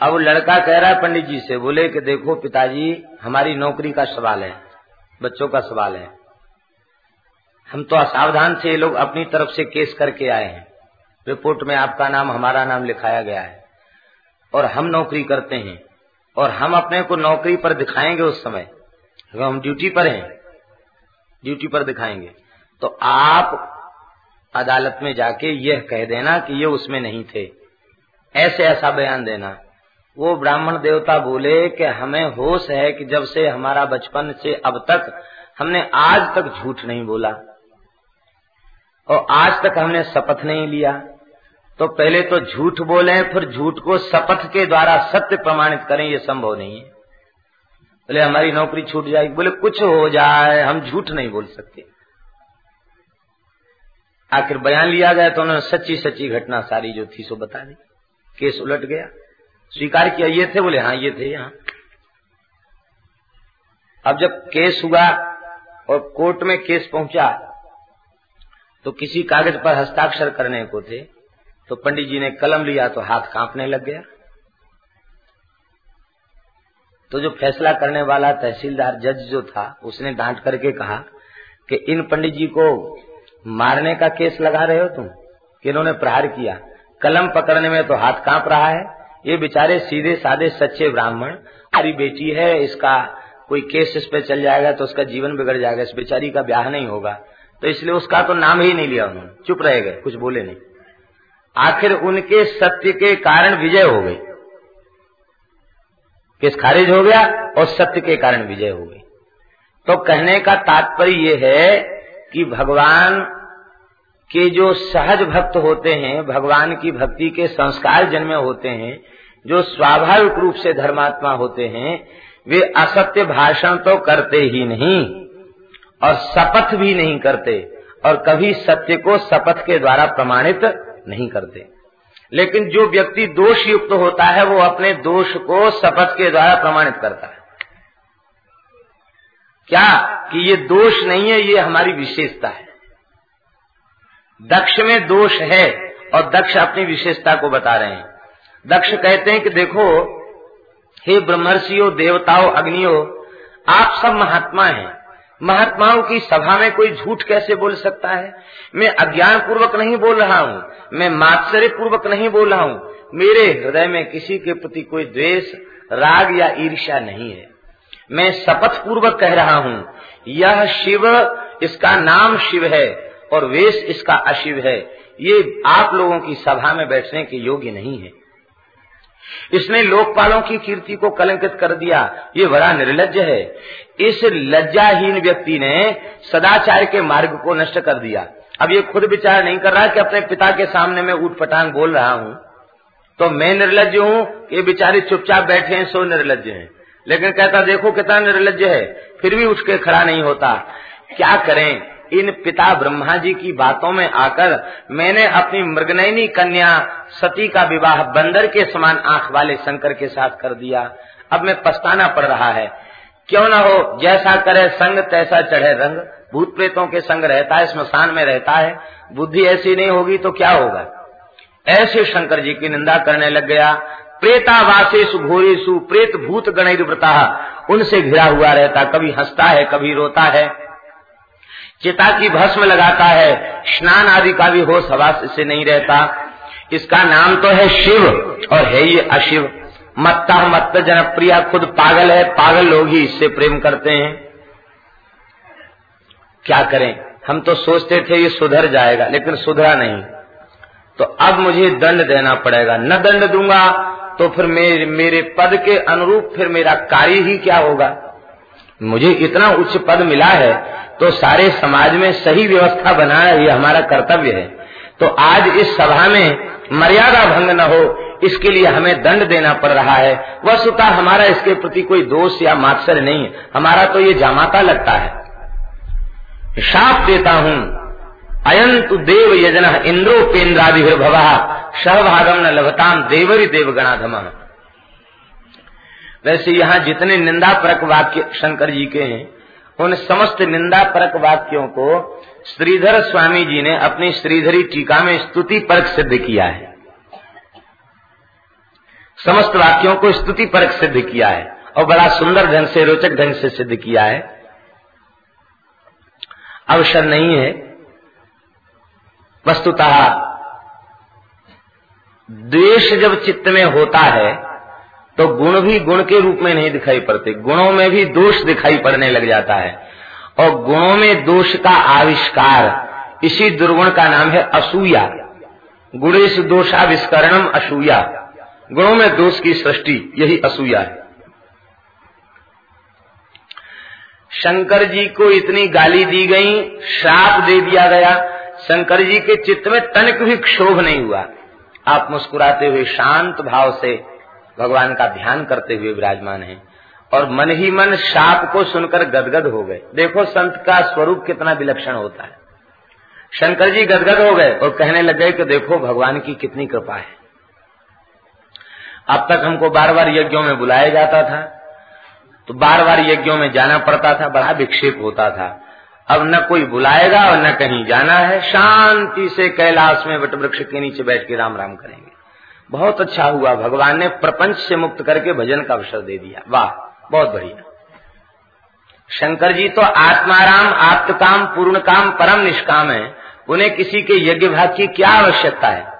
अब लड़का कह रहा है पंडित जी से, बोले कि देखो पिताजी, हमारी नौकरी का सवाल है, बच्चों का सवाल है। हम तो असावधान से ये लोग अपनी तरफ़ से केस करके आए हैं। रिपोर्ट में आपका नाम, हमारा नाम लिखाया गया है। और हम नौकरी करते हैं, और हम अपने को नौकरी पर दिखाएँगे उस समय। अगर हम ड्यूटी पर हैं, ड्यूटी पर दिखाएँगे तो आप अदालत में जाके यह कह देना कि ये उसमें नहीं थे। ऐसे ऐसा बयान देना। वो ब्राह्मण देवता बोले कि हमें होश है कि जब से हमारा बचपन से अब तक हमने आज तक झूठ नहीं बोला और आज तक हमने शपथ नहीं लिया। तो पहले तो झूठ बोले, फिर झूठ को शपथ के द्वारा सत्य प्रमाणित करें, ये संभव नहीं है। बोले, हमारी नौकरी छूट जाएगी। बोले, कुछ हो जाए, हम झूठ नहीं बोल सकते। आखिर बयान लिया गया तो उन्होंने सच्ची सच्ची घटना सारी जो थी सो बता दी। केस उलट गया। स्वीकार किया, ये थे? बोले हाँ ये थे यहाँ। अब जब केस हुआ और कोर्ट में केस पहुँचा तो किसी कागज़ पर हस्ताक्षर करने को थे तो पंडित जी ने कलम लिया तो हाथ कांपने लग गया। तो जो फैसला करने वाला तहसीलदार, जज जो था, उसने डांट करके कहा कि इन पंडित जी को मारने का केस लगा रहे हो तुम? कि इन्होंने प्रहार किया? कलम पकड़ने में तो हाथ काँप रहा है। ये बेचारे सीधे साधे सच्चे ब्राह्मण हमारी बेटी है, इसका कोई केस इस पे चल जाएगा तो उसका जीवन बिगड़ जाएगा, इस बेचारी का ब्याह नहीं होगा। तो इसलिए उसका तो नाम ही नहीं लिया उन्होंने। चुप रह गए, कुछ बोले नहीं। आखिर उनके सत्य के कारण विजय हो गई केस खारिज हो गया और सत्य के कारण विजय हो गई तो कहने का तात्पर्य ये है कि भगवान के जो सहज भक्त होते हैं, भगवान की भक्ति के संस्कार जन्मे होते हैं, जो स्वाभाविक रूप से धर्मात्मा होते हैं, वे असत्य भाषण तो करते ही नहीं और शपथ भी नहीं करते और कभी सत्य को शपथ के द्वारा प्रमाणित नहीं करते। लेकिन जो व्यक्ति दोष युक्त होता है, वो अपने दोष को शपथ के द्वारा प्रमाणित करता है। क्या कि ये दोष नहीं है, ये हमारी विशेषता है। दक्ष में दोष है और दक्ष अपनी विशेषता को बता रहे हैं। दक्ष कहते हैं कि देखो, हे ब्रह्मर्षियों, देवताओं, अग्नियों, आप सब महात्मा हैं। महात्माओं की सभा में कोई झूठ कैसे बोल सकता है? मैं अज्ञान पूर्वक नहीं बोल रहा हूँ, मैं मात्सर्य पूर्वक नहीं बोल रहा हूँ। मेरे हृदय में किसी के प्रति कोई द्वेष, राग या ईर्ष्या नहीं है। मैं शपथ पूर्वक कह रहा हूँ, यह शिव, इसका नाम शिव है। और वेश इसका अशिव है। ये आप लोगों की सभा में बैठने के योग्य नहीं है। इसने लोकपालों की कीर्ति को कलंकित कर दिया। ये बड़ा निर्लज है। इस लज्जाहीन व्यक्ति ने सदाचार के मार्ग को नष्ट कर दिया। अब ये खुद विचार नहीं कर रहा कि अपने पिता के सामने मैं ऊट पटांग बोल रहा हूँ। तो मैं निर्लज हूँ? ये बेचारे चुपचाप बैठे हैं, सो निर्लज हैं। लेकिन कहता, देखो कितना निर्लज है। फिर भी उठ के खड़ा नहीं होता। क्या करें? इन पिता ब्रह्मा जी की बातों में आकर मैंने अपनी मृगनयनी कन्या सती का विवाह बंदर के समान आँख वाले शंकर के साथ कर दिया। अब मैं पछताना पड़ रहा है। क्यों ना हो, जैसा करे संग तैसा चढ़े रंग। भूत प्रेतों के संग रहता है, स्मशान में रहता है। बुद्धि ऐसी नहीं होगी तो क्या होगा? ऐसे शंकर जी की निंदा करने लग गया। प्रेतावासेशु घोरेशु प्रेत भूत गणित उनसे घिरा हुआ रहता, कभी हंसता है, कभी रोता है। चिता की भस्म लगाता है, स्नान आदि का भी होश हवास से नहीं रहता। इसका नाम तो है शिव, और है ये अशिव। मत्ता मत्त जनप्रिया खुद पागल है, पागल लोग ही इससे प्रेम करते हैं। क्या करें? हम तो सोचते थे ये सुधर जाएगा, लेकिन सुधरा नहीं। तो अब मुझे दंड देना पड़ेगा। न दंड दूँगा तो फिर मेरे मेरे पद के अनुरूप फिर मेरा कार्य ही क्या होगा? मुझे इतना उच्च पद मिला है तो सारे समाज में सही व्यवस्था बनाना ये हमारा कर्तव्य है। तो आज इस सभा में मर्यादा भंग न हो, इसके लिए हमें दंड देना पड़ रहा है। वस्तुता हमारा इसके प्रति कोई दोष या मात्सर नहीं है। हमारा तो ये जामाता लगता है। शाप देता हूँ। अयंतु देव यजन इंद्रोपेन्द्रादिभवा सहभागम न लभताम देवरी देवगणाधम। वैसे यहाँ जितने निंदा परक वाक्य शंकर जी के हैं उन समस्त निंदा परक वाक्यों को श्रीधर स्वामी जी ने अपनी श्रीधरी टीका में स्तुति परक सिद्ध किया है। समस्त वाक्यों को स्तुति परक सिद्ध किया है और बड़ा सुंदर ढंग से, रोचक ढंग से सिद्ध किया है। अवसर नहीं है। वस्तुतः द्वेष जब चित्त में होता है तो गुण भी गुण के रूप में नहीं दिखाई पड़ते। गुणों में भी दोष दिखाई पड़ने लग जाता है। और गुणों में दोष का आविष्कार, इसी दुर्गुण का नाम है असूया। गुणेश दोषाविष्करणम असूया। गुणों में दोष की सृष्टि, यही असूया है। शंकर जी को इतनी गाली दी गई, श्राप दे दिया गया। शंकर जी के चित्त में तनिक भी क्षोभ नहीं हुआ। आप मुस्कुराते हुए शांत भाव से भगवान का ध्यान करते हुए विराजमान है। और मन ही मन शाप को सुनकर गदगद हो गए। देखो संत का स्वरूप कितना विलक्षण होता है। शंकर जी गदगद हो गए और कहने लग गए कि देखो भगवान की कितनी कृपा है। अब तक हमको बार बार यज्ञों में बुलाया जाता था तो बार बार यज्ञों में जाना पड़ता था, बड़ा विक्षेप होता था। अब न कोई बुलाएगा और न कहीं जाना है। शांति से कैलाश में वट वृक्ष के नीचे बैठ के राम राम करेंगे। बहुत अच्छा हुआ। भगवान ने प्रपंच से मुक्त करके भजन का अवसर दे दिया। वाह, बहुत बढ़िया। शंकर जी तो आत्माराम आत्मकाम पूर्ण काम परम निष्काम है। उन्हें किसी के यज्ञ भाग की क्या आवश्यकता है?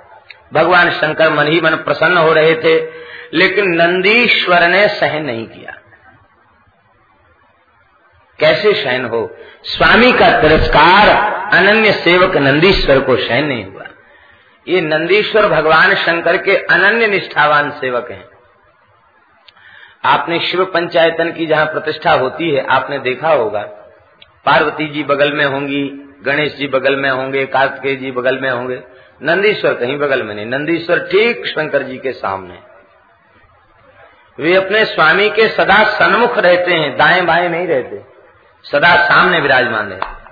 भगवान शंकर मन ही मन प्रसन्न हो रहे थे, लेकिन नंदीश्वर ने सहन नहीं किया। कैसे सहन हो? स्वामी का तिरस्कार अनन्य सेवक नंदीश्वर को सहन नहीं ये नंदीश्वर भगवान शंकर के अनन्य निष्ठावान सेवक हैं। आपने शिव पंचायतन की जहाँ प्रतिष्ठा होती है, आपने देखा होगा। पार्वती जी बगल में होंगी, गणेश जी बगल में होंगे, कार्तिकेय जी बगल में होंगे। नंदीश्वर कहीं बगल में नहीं, नंदीश्वर ठीक शंकर जी के सामने। वे अपने स्वामी के सदा सन्मुख रहते हैं, दाएँ बाएँ नहीं रहते। सदा सामने विराजमान रहते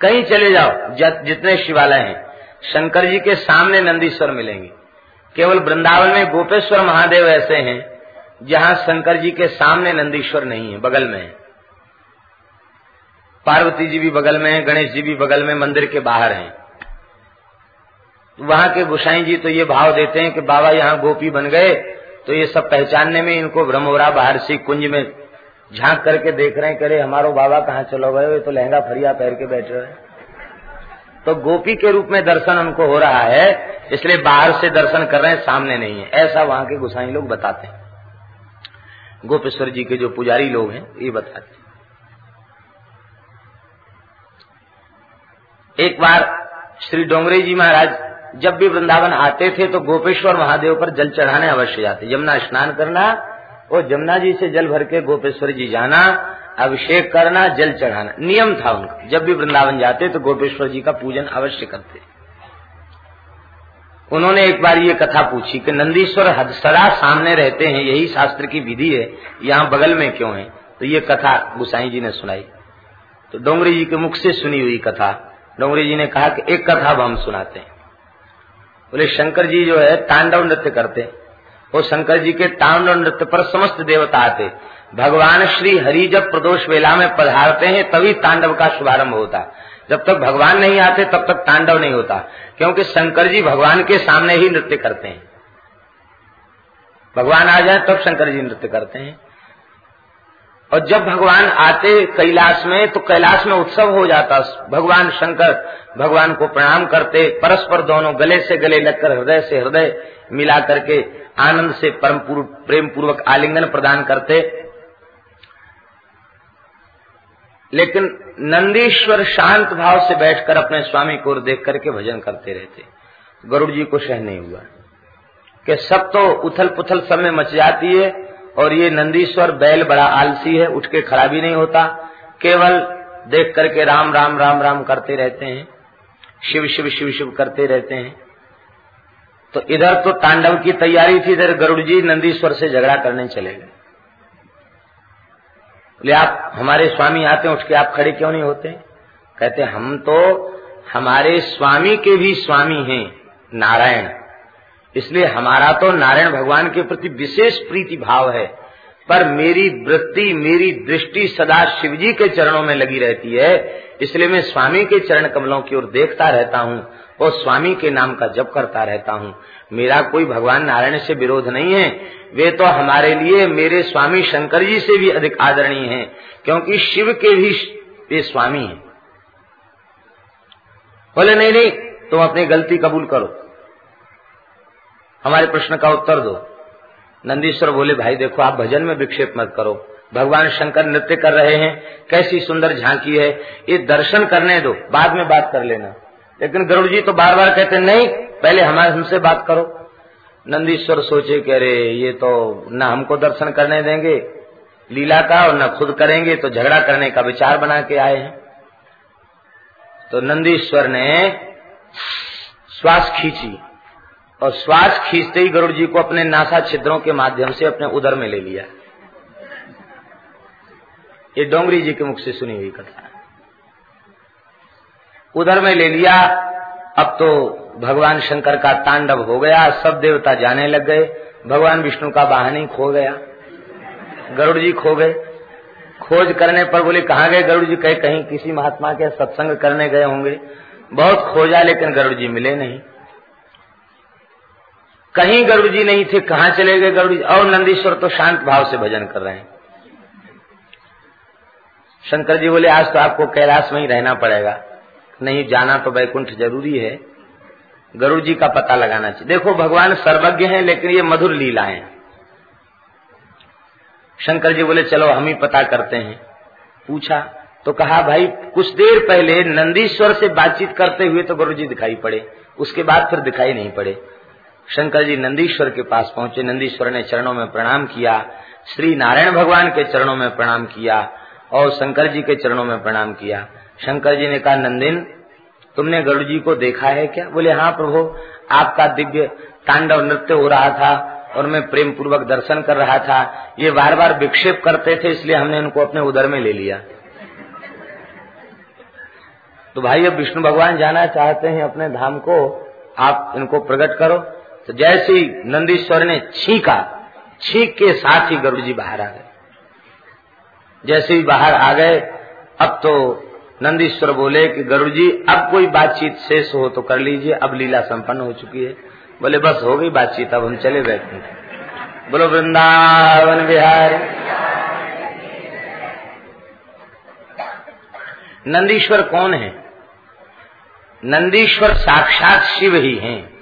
कहीं चले जाओ जितने शिवालय हैं, शंकर जी के सामने नंदीश्वर मिलेंगे। केवल वृंदावन में गोपेश्वर महादेव ऐसे हैं, जहाँ शंकर जी के सामने नंदीश्वर नहीं है, बगल में है। पार्वती जी भी बगल में है, गणेश जी भी बगल में मंदिर के बाहर हैं। वहाँ के गुसाई जी तो ये भाव देते हैं कि बाबा यहाँ गोपी बन गए तो ये सब पहचानने में इनको रहा बाहर से कुंज में झाँक करके देख रहे हैं करे हमारो बाबा कहाँ चलो गए तो लहंगा फरिया पहन के बैठ रहे तो गोपी के रूप में दर्शन उनको हो रहा है, इसलिए बाहर से दर्शन कर रहे हैं, सामने नहीं है। ऐसा वहाँ के गुसाई लोग बताते हैं। गोपेश्वर जी के जो पुजारी लोग हैं, ये बताते हैं। एक बार श्री डोंगरे जी महाराज, जब भी वृंदावन आते थे तो गोपेश्वर महादेव पर जल चढ़ाने अवश्य जाते। यमुना स्नान करना और जमुना जी से जल भर के गोपेश्वर जी जाना, अभिषेक करना, जल चढ़ाना। नियम था उनका। जब भी वृंदावन जाते तो गोपेश्वर जी का पूजन अवश्य करते। उन्होंने एक बार ये कथा पूछी कि नंदीश्वर सदा सामने रहते हैं, यही शास्त्र की विधि है, यहाँ बगल में क्यों है? तो ये कथा गुसाई जी ने सुनाई। तो डोंगरी जी के मुख से सुनी हुई कथा। डोंगरी जी ने कहा कि एक कथा अब हम सुनाते हैं। बोले, शंकर जी जो है, तांडव नृत्य करते वो शंकर जी के तांड नृत्य पर समस्त देवता आते। भगवान श्री हरि जब प्रदोष वेला में पधारते हैं, तभी तांडव का शुभारंभ होता। जब तक भगवान नहीं आते, तब तक तांडव नहीं होता, क्योंकि शंकर जी भगवान के सामने ही नृत्य करते हैं। भगवान आ जाए, तब शंकर जी नृत्य करते हैं। और जब भगवान आते कैलाश में तो कैलाश में उत्सव हो जाता। भगवान शंकर भगवान को प्रणाम करते, परस्पर दोनों गले से गले लगकर, हृदय से हृदय मिला करके आनंद से परम प्रेम पूर्वक आलिंगन प्रदान करते। लेकिन नंदीश्वर शांत भाव से बैठकर अपने स्वामी को देख करके भजन करते रहते। गरुड़ जी को सह नहीं हुआ। कि सब तो उथल पुथल में मच जाती है और ये नंदीश्वर बैल बड़ा आलसी है उठ के खड़ा भी नहीं होता। केवल देख करके राम राम राम राम करते रहते हैं। शिव शिव शिव शिव करते रहते हैं। तो इधर तो तांडव की तैयारी थी, इधर गरुड़ जी नंदीश्वर से झगड़ा करने चले गए। बोले, आप हमारे स्वामी आते हैं उठ के आप खड़े क्यों नहीं होते? कहते, हम तो हमारे स्वामी के भी स्वामी हैं, नारायण। इसलिए हमारा तो नारायण भगवान के प्रति विशेष प्रीति भाव है, पर मेरी वृत्ति, मेरी दृष्टि सदा शिवजी के चरणों में लगी रहती है। इसलिए मैं स्वामी के चरण कमलों की ओर देखता रहता हूँ और स्वामी के नाम का जप करता रहता हूँ। मेरा कोई भगवान नारायण से विरोध नहीं है। वे तो हमारे लिए मेरे स्वामी शंकर जी से भी अधिक आदरणीय हैं, क्योंकि शिव के भी वे स्वामी हैं। बोले, नहीं नहीं, तुम अपनी गलती कबूल करो। हमारे प्रश्न का उत्तर दो। नंदीश्वर बोले, भाई देखो, आप भजन में विक्षेप मत करो। भगवान शंकर नृत्य कर रहे हैं, कैसी सुंदर झांकी है। ये दर्शन करने दो, बाद में बात कर लेना। लेकिन गरुड़ जी तो बार बार कहते, नहीं, पहले हमारे, हमसे बात करो। नंदीश्वर सोचे कि, अरे, ये तो न हमको दर्शन करने देंगे। लीला का और न खुद करेंगे तो झगड़ा करने का विचार बना के आए हैं। तो नंदीश्वर ने श्वास खींची। और श्वास खींचते ही गरुड़ जी को अपने नासा छिद्रों के माध्यम से अपने उदर में ले लिया। ये डोंगरी जी के मुख से सुनी हुई कथा। उधर में ले लिया, अब तो भगवान शंकर का तांडव हो गया, सब देवता जाने लग गए, भगवान विष्णु का वाहन ही खो गया। गरुड़ जी खो गए। खोज करने पर बोले, कहाँ गए गरुड़ जी? कहे, कहीं किसी महात्मा के सत्संग करने गए होंगे। बहुत खोजा, लेकिन गरुड़ जी मिले नहीं। कहीं गरुड़ जी नहीं थे, कहाँ चले गए गरुड़ जी और नंदीश्वर तो शांत भाव से भजन कर रहे हैं। शंकर जी बोले, आज तो आपको कैलाश में ही रहना पड़ेगा। नहीं, जाना तो वैकुंठ ज़रूरी है। गरुड़ जी का पता लगाना चाहिए। देखो, भगवान सर्वज्ञ हैं, लेकिन ये मधुर लीला है। शंकर जी बोले, चलो, हम ही पता करते हैं। पूछा तो कहा, भाई, कुछ देर पहले नंदीश्वर से बातचीत करते हुए तो गुरु जी दिखाई पड़े। उसके बाद फिर दिखाई नहीं पड़े। शंकर जी नंदीश्वर के पास पहुँचे। नंदीश्वर ने चरणों में प्रणाम किया। श्री नारायण भगवान के चरणों में प्रणाम किया और शंकर जी के चरणों में प्रणाम किया। शंकर जी ने कहा, नंदिन, तुमने गरुड़ जी को देखा है क्या? बोले हाँ प्रभु, आपका दिव्य तांडव नृत्य हो रहा था और मैं प्रेम पूर्वक दर्शन कर रहा था। ये बार बार विक्षेप करते थे, इसलिए हमने उनको अपने उदर में ले लिया। तो भाई, अब विष्णु भगवान जाना चाहते हैं अपने धाम को, आप इनको प्रकट करो। तो जैसे ही नंदीश्वर ने छीका, छीक के साथ ही गरुड़ जी बाहर आ गए। जैसे ही बाहर आ गए, अब तो नंदीश्वर बोले कि गरुड़ जी, अब कोई बातचीत शेष हो तो कर लीजिए, अब लीला संपन्न हो चुकी है। बोले, बस हो गई बातचीत, अब हम चले बैठे बोलो, वृंदावन बिहार। नंदीश्वर कौन है? नंदीश्वर साक्षात शिव ही हैं।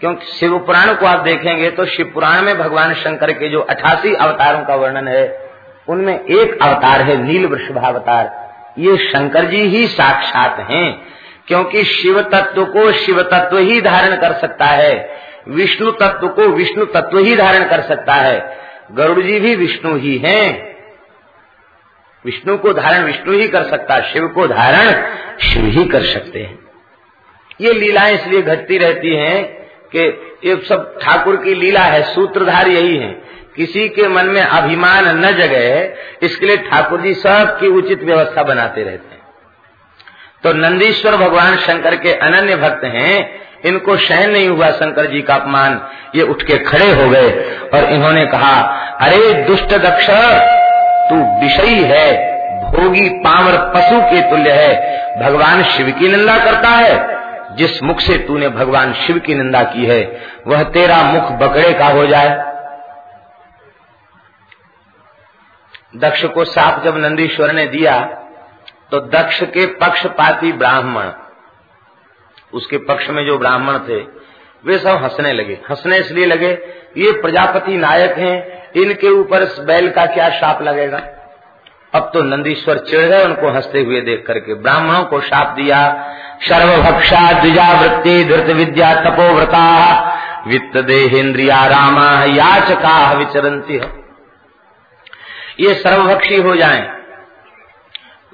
क्योंकि शिव पुराण को आप देखेंगे तो शिव पुराण में भगवान शंकर के जो अठासी अवतारों का वर्णन है, उनमें एक अवतार है, नील वृषभावतार। ये शंकर जी ही साक्षात हैं, क्योंकि शिव तत्व को शिव तत्व ही धारण कर सकता है, विष्णु तत्व को विष्णु तत्व ही धारण कर सकता है। गरुड़ जी भी विष्णु ही हैं। विष्णु को धारण विष्णु ही कर सकता है शिव को धारण शिव ही कर सकते हैं। ये लीलाएँ इसलिए घटती रहती हैं कि ये सब ठाकुर की लीला है, सूत्रधार यही है। किसी के मन में अभिमान न जगे, इसके लिए ठाकुर जी सबकी उचित व्यवस्था बनाते रहते हैं। तो नंदीश्वर भगवान शंकर के अनन्य भक्त हैं, इनको सहन नहीं हुआ शंकर जी का अपमान, ये उठ के खड़े हो गए और इन्होंने कहा, अरे दुष्ट दक्ष, तू विषयी है, भोगी पावर पशु के तुल्य है, भगवान शिव की निंदा करता है जिस मुख से तूने भगवान शिव की निंदा की है, वह तेरा मुख बकरे का हो जाए। दक्ष को साप जब नंदीश्वर ने दिया तो दक्ष के पक्षपाती ब्राह्मण, उसके पक्ष में जो ब्राह्मण थे, वे सब हंसने लगे। हंसने इसलिए लगे, ये प्रजापति नायक हैं, इनके ऊपर बैल का क्या शाप लगेगा? अब तो नंदीश्वर चिड़ गए, उनको हँसते हुए देख करके ब्राह्मणों को शाप दिया। सर्वभक्षा द्विजावृत्ति धृत विद्या तपोव्रता वित्त देहेन्द्रिया रामा याचका विचरंती है ये सर्वभक्षी हो जाएँ।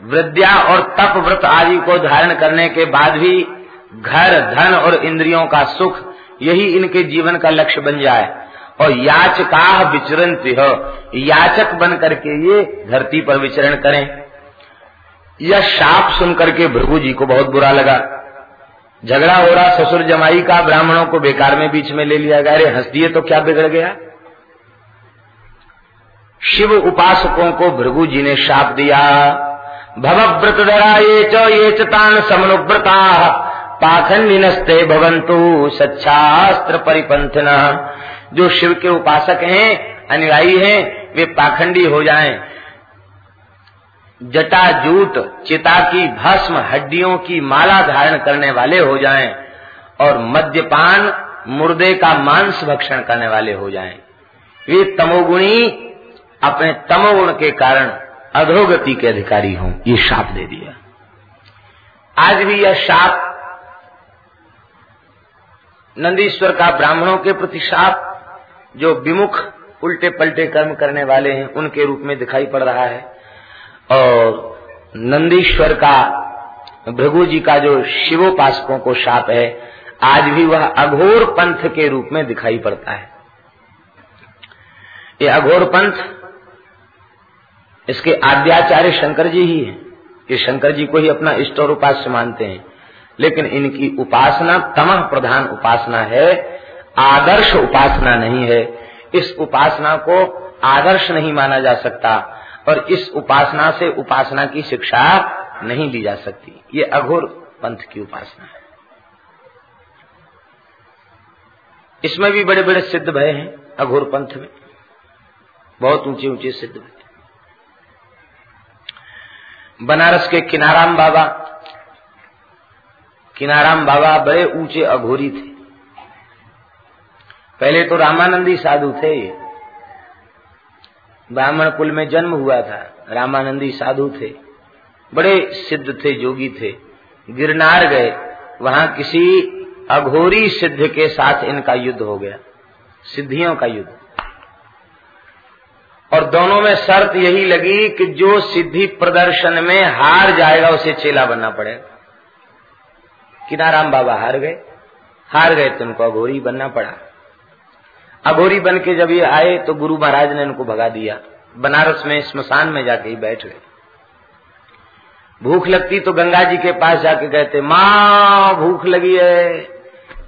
विद्या और तप व्रत आदि को धारण करने के बाद भी घर, धन और इंद्रियों का सुख, यही इनके जीवन का लक्ष्य बन जाए। और याचका विचरण हो। याचक बन करके ये धरती पर विचरण करें। यह शाप सुन करके भृगु जी को बहुत बुरा लगा। झगड़ा हो रहा, ससुर जमाई का, ब्राह्मणों को बेकार में बीच में ले लिया गया। अरे हंस दिए तो क्या बिगड़ गया? शिव उपासकों को भृगु जी ने शाप दिया। भवव्रत धरा ये च, ये चान समनुव्रता। पाखंडिनस्ते भवंतु सच्छास्त्र परिपंथन जो शिव के उपासक हैं अनुयायी हैं, वे पाखंडी हो जाएँ। जटा जूट चिता की भस्म, हड्डियों की माला धारण करने वाले हो जाएँ और मद्यपान, मुर्दे का मांस भक्षण करने वाले हो जाएँ। वे तमोगुणी, अपने तमोगुण के कारण अधोगति के अधिकारी हों। ये शाप दे दिया। आज भी यह शाप नंदीश्वर का ब्राह्मणों के प्रति शाप जो विमुख उल्टे पलटे कर्म करने वाले हैं, उनके रूप में दिखाई पड़ रहा है। और नंदीश्वर का, भृगु जी का जो शिवोपासकों को शाप है, आज भी वह अघोर पंथ के रूप में दिखाई पड़ता है। ये अघोर पंथ, इसके आद्याचार्य शंकर जी ही है। ये शंकर जी को ही अपना इष्ट और उपास्य मानते हैं। लेकिन इनकी उपासना, तमह प्रधान उपासना है आदर्श उपासना नहीं है। इस उपासना को आदर्श नहीं माना जा सकता और इस उपासना से उपासना की शिक्षा नहीं ली जा सकती। ये अघोर पंथ की उपासना है। इसमें भी बड़े बड़े सिद्ध भय हैं अघोर पंथ में। बहुत ऊँचे ऊँचे सिद्ध भय। बनारस के किनाराम बाबा किनाराम बाबा बड़े ऊँचे अघोरी थे। पहले तो रामानंदी साधु थे। ब्राह्मण कुल में जन्म हुआ था, रामानंदी साधु थे। बड़े सिद्ध थे, जोगी थे। गिरनार गए, वहाँ किसी अघोरी सिद्ध के साथ इनका युद्ध हो गया, सिद्धियों का युद्ध। और दोनों में शर्त यही लगी कि जो सिद्धि प्रदर्शन में हार जाएगा, उसे चेला बनना पड़ेगा किनाराम बाबा हार गए। हार गए तो उनको अघोरी बनना पड़ा। अघोरी बन के जब ये आए तो गुरु महाराज ने उनको भगा दिया। बनारस में स्मशान में जाके ही बैठ गए। भूख लगती तो गंगा जी के पास जाके थे माँ, भूख लगी है।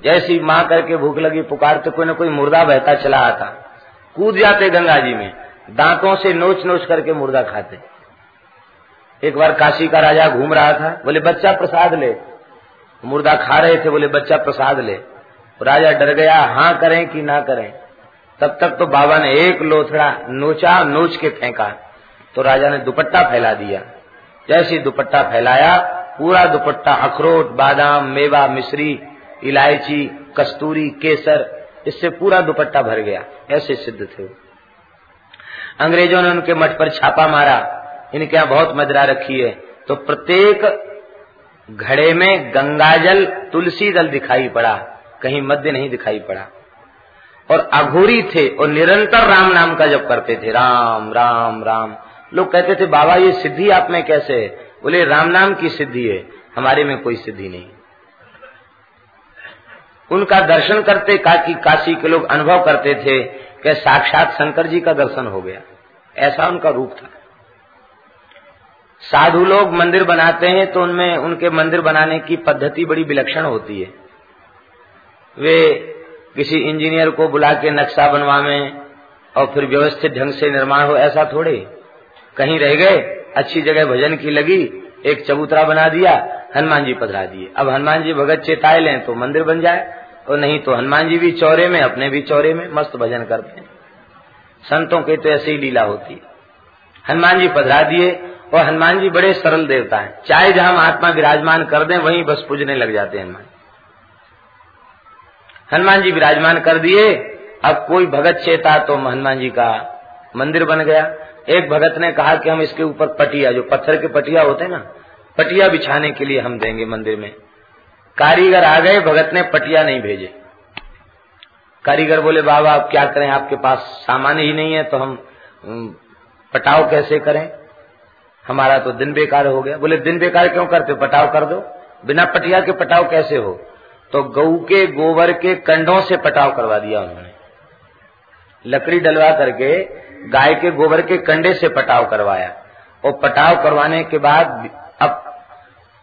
जैसी माँ करके भूख लगी, पुकारते कोई ना कोई मुर्दा बहता चला आता। कूद जाते गंगा जी में, दांतों से नोच नोच करके मुर्दा खाते। एक बार काशी का राजा घूम रहा था, बोले, बच्चा प्रसाद ले। मुर्दा खा रहे थे, बोले, बच्चा प्रसाद ले। राजा डर गया हाँ करें कि ना करें? तब तक तो बाबा ने एक लोथड़ा नोचा, नोच के फेंका तो राजा ने दुपट्टा फैला दिया। जैसे दुपट्टा फैलाया, पूरा दुपट्टा अखरोट, बादाम, मेवा, मिश्री, इलायची, कस्तूरी, केसर, इससे पूरा दुपट्टा भर गया। ऐसे सिद्ध थे अंग्रेज़ों ने उनके मठ पर छापा मारा। इनके यहाँ बहुत मदरा रखी है। तो प्रत्येक घड़े में गंगाजल, तुलसी दल दिखाई पड़ा। कहीं मध्य नहीं दिखाई पड़ा। और अघोरी थे और निरंतर राम नाम का जब करते थे। राम राम राम। लोग कहते थे, बाबा, ये सिद्धि आप में कैसे है? बोले, राम नाम की सिद्धि है। हमारे में कोई सिद्धि नहीं उनका दर्शन करते, काकी, काशी के लोग अनुभव करते थे कि साक्षात शंकर जी का दर्शन हो गया। ऐसा उनका रूप था। साधु लोग मंदिर बनाते हैं तो उनमें, उनके मंदिर बनाने की पद्धति बड़ी विलक्षण होती है। वे किसी इंजीनियर को बुला के नक्शा बनवावे और फिर व्यवस्थित ढंग से निर्माण हो, ऐसा थोड़े। कहीं रह गए, अच्छी जगह भजन की लगी, एक चबूतरा बना दिया, हनुमान जी पधरा दिए। अब हनुमान जी भगत चेताए लें तो मंदिर बन जाए, और नहीं तो हनुमान जी भी चौरे में, अपने भी चौरे में मस्त भजन करते हैं। संतों की तो ऐसी ही लीला होती है। हनुमान जी पधरा दिए, और हनुमान जी बड़े सरल देवता हैं। चाहे जहाँ महात्मा विराजमान कर दें, वहीं बस पूजने लग जाते हैं हनुमान हनुमान जी विराजमान कर दिए। अब कोई भगत चेता तो हनुमान जी का मंदिर बन गया। एक भगत ने कहा कि हम इसके ऊपर पटिया, जो पत्थर के पटिया होते ना, पटिया बिछाने के लिए हम देंगे मंदिर में। कारीगर आ गए, भगत ने पटिया नहीं भेजे। कारीगर बोले, बाबा, आप क्या करें? आपके पास सामान ही नहीं है तो हम पटाव कैसे करें? हमारा तो दिन बेकार हो गया। बोले, दिन बेकार क्यों करते पटाव कर दो। बिना पटिया के पटाव कैसे हो? तो गऊ के गोबर के कंडों से पटाव करवा दिया उन्होंने। लकड़ी डलवा करके गाय के गोबर के कंडे से पटाव करवाया। और पटाव करवाने के बाद अब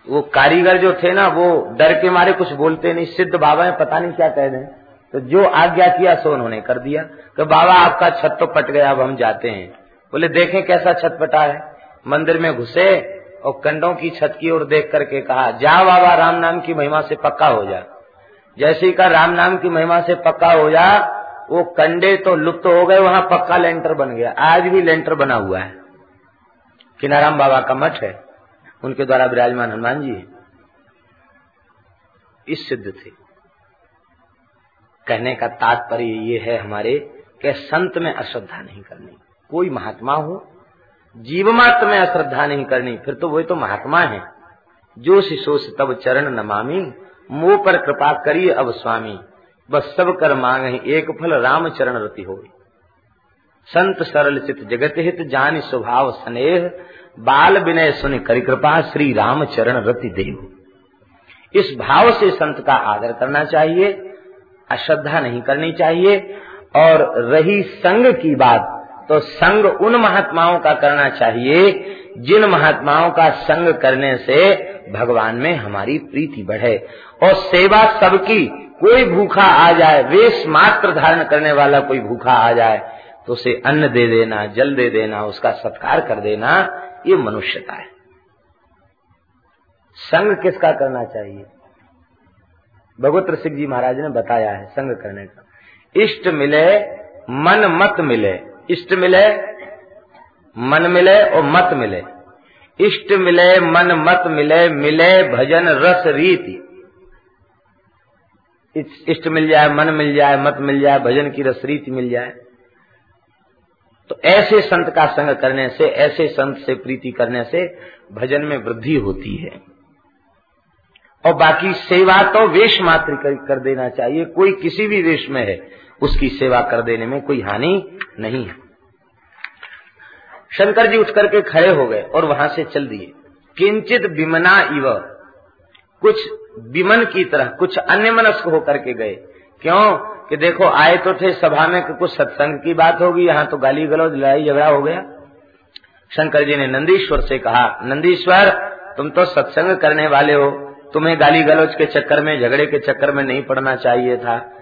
वो कारीगर जो थे ना, वो डर के मारे कुछ बोलते नहीं, सिद्ध बाबा है, पता नहीं क्या कह दें तो जो आज्ञा किया, सो उन्होंने कर दिया। कि बाबा, आपका छत तो पट गया, अब हम जाते हैं। बोले, देखें कैसा छत पटा है। मंदिर में घुसे और कंडों की छत की ओर देख करके कहा, जा बाबा, राम नाम की महिमा से पक्का हो जा। जैसे का राम नाम की महिमा से पक्का हो जा, वो कंडे तो लुप्त हो गए, वहाँ पक्का लेंटर बन गया। आज भी लेंटर बना हुआ है। किनाराम बाबा का मठ है। उनके द्वारा विराजमान हनुमान जी इस सिद्ध थे। कहने का तात्पर्य ये है हमारे, कि संत में अश्रद्धा नहीं करनी। कोई महात्मा हो, जीव मात्र में अश्रद्धा नहीं करनी। फिर तो वही तो महात्मा है। जो शिशोष तब चरण नमामी मुँह पर कृपा करिए अब स्वामी। बस सब कर मांग, एक फल राम चरण रति हो संत सरल चित जगत हित जान स्वभाव स्नेह, बाल विनय सुन करि कृपा श्री राम चरण रति देव। इस भाव से संत का आदर करना चाहिए, अश्रद्धा नहीं करनी चाहिए, और रही संग की बात तो संग उन महात्माओं का करना चाहिए, जिन महात्माओं का संग करने से भगवान में हमारी प्रीति बढ़े। और सेवा सबकी, कोई भूखा आ जाए, वेश मात्र धारण करने वाला कोई भूखा आ जाए तो उसे अन्न दे देना, जल दे देना, उसका सत्कार कर देना, ये मनुष्यता है। संग किसका करना चाहिए? भगवत सिंह जी महाराज ने बताया है संग करने का। इष्ट मिले, मन मत मिले। इष्ट मिले मन मिले और मत मिले। इष्ट मिले मन मत मिले मिले भजन रस रीति। इष्ट मिल जाए मन मिल जाए मत मिल जाए भजन की रस रीति मिल जाए। तो ऐसे संत का संग करने से ऐसे संत से प्रीति करने से भजन में वृद्धि होती है। और बाकी सेवा तो वेश मात्र कर, देना चाहिए। कोई किसी भी वेश में है उसकी सेवा कर देने में कोई हानि नहीं है। शंकर जी उठ करके खड़े हो गए और वहाँ से चल दिए। किंचित बिमना इव, कुछ विमन की तरह, कुछ अन्य मनस्क होकर के गए। क्यों? कि देखो, आए तो थे, सभा में कुछ सत्संग की बात होगी, यहाँ तो गाली गलौज, लड़ाई झगड़ा हो गया। शंकर जी ने नंदीश्वर से कहा, नंदीश्वर, तुम तो सत्संग करने वाले हो। तुम्हें गाली गलौज के चक्कर में, झगड़े के चक्कर में नहीं पड़ना चाहिए था।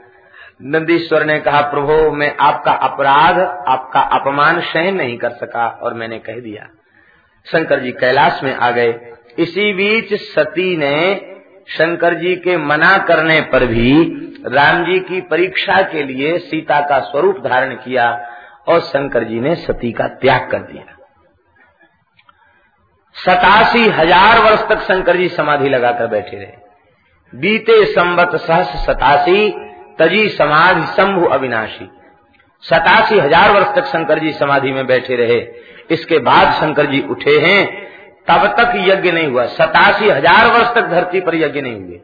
नंदीश्वर ने कहा, प्रभु, मैं आपका अपराध, आपका अपमान सहन नहीं कर सका और मैंने कह दिया। शंकर जी कैलाश में आ गए। इसी बीच सती ने शंकर जी के मना करने पर भी राम जी की परीक्षा के लिए सीता का स्वरूप धारण किया और शंकर जी ने सती का त्याग कर दिया। सतासी हज़ार वर्ष तक शंकर जी समाधि लगाकर बैठे रहे। बीते संवत सहस सतासी तजी समाधि शंभु अविनाशी। सतासी हज़ार वर्ष तक शंकर जी समाधि में बैठे रहे। इसके बाद शंकर जी उठे हैं, तब तक यज्ञ नहीं हुआ। सतासी हज़ार वर्ष तक धरती पर यज्ञ नहीं हुए।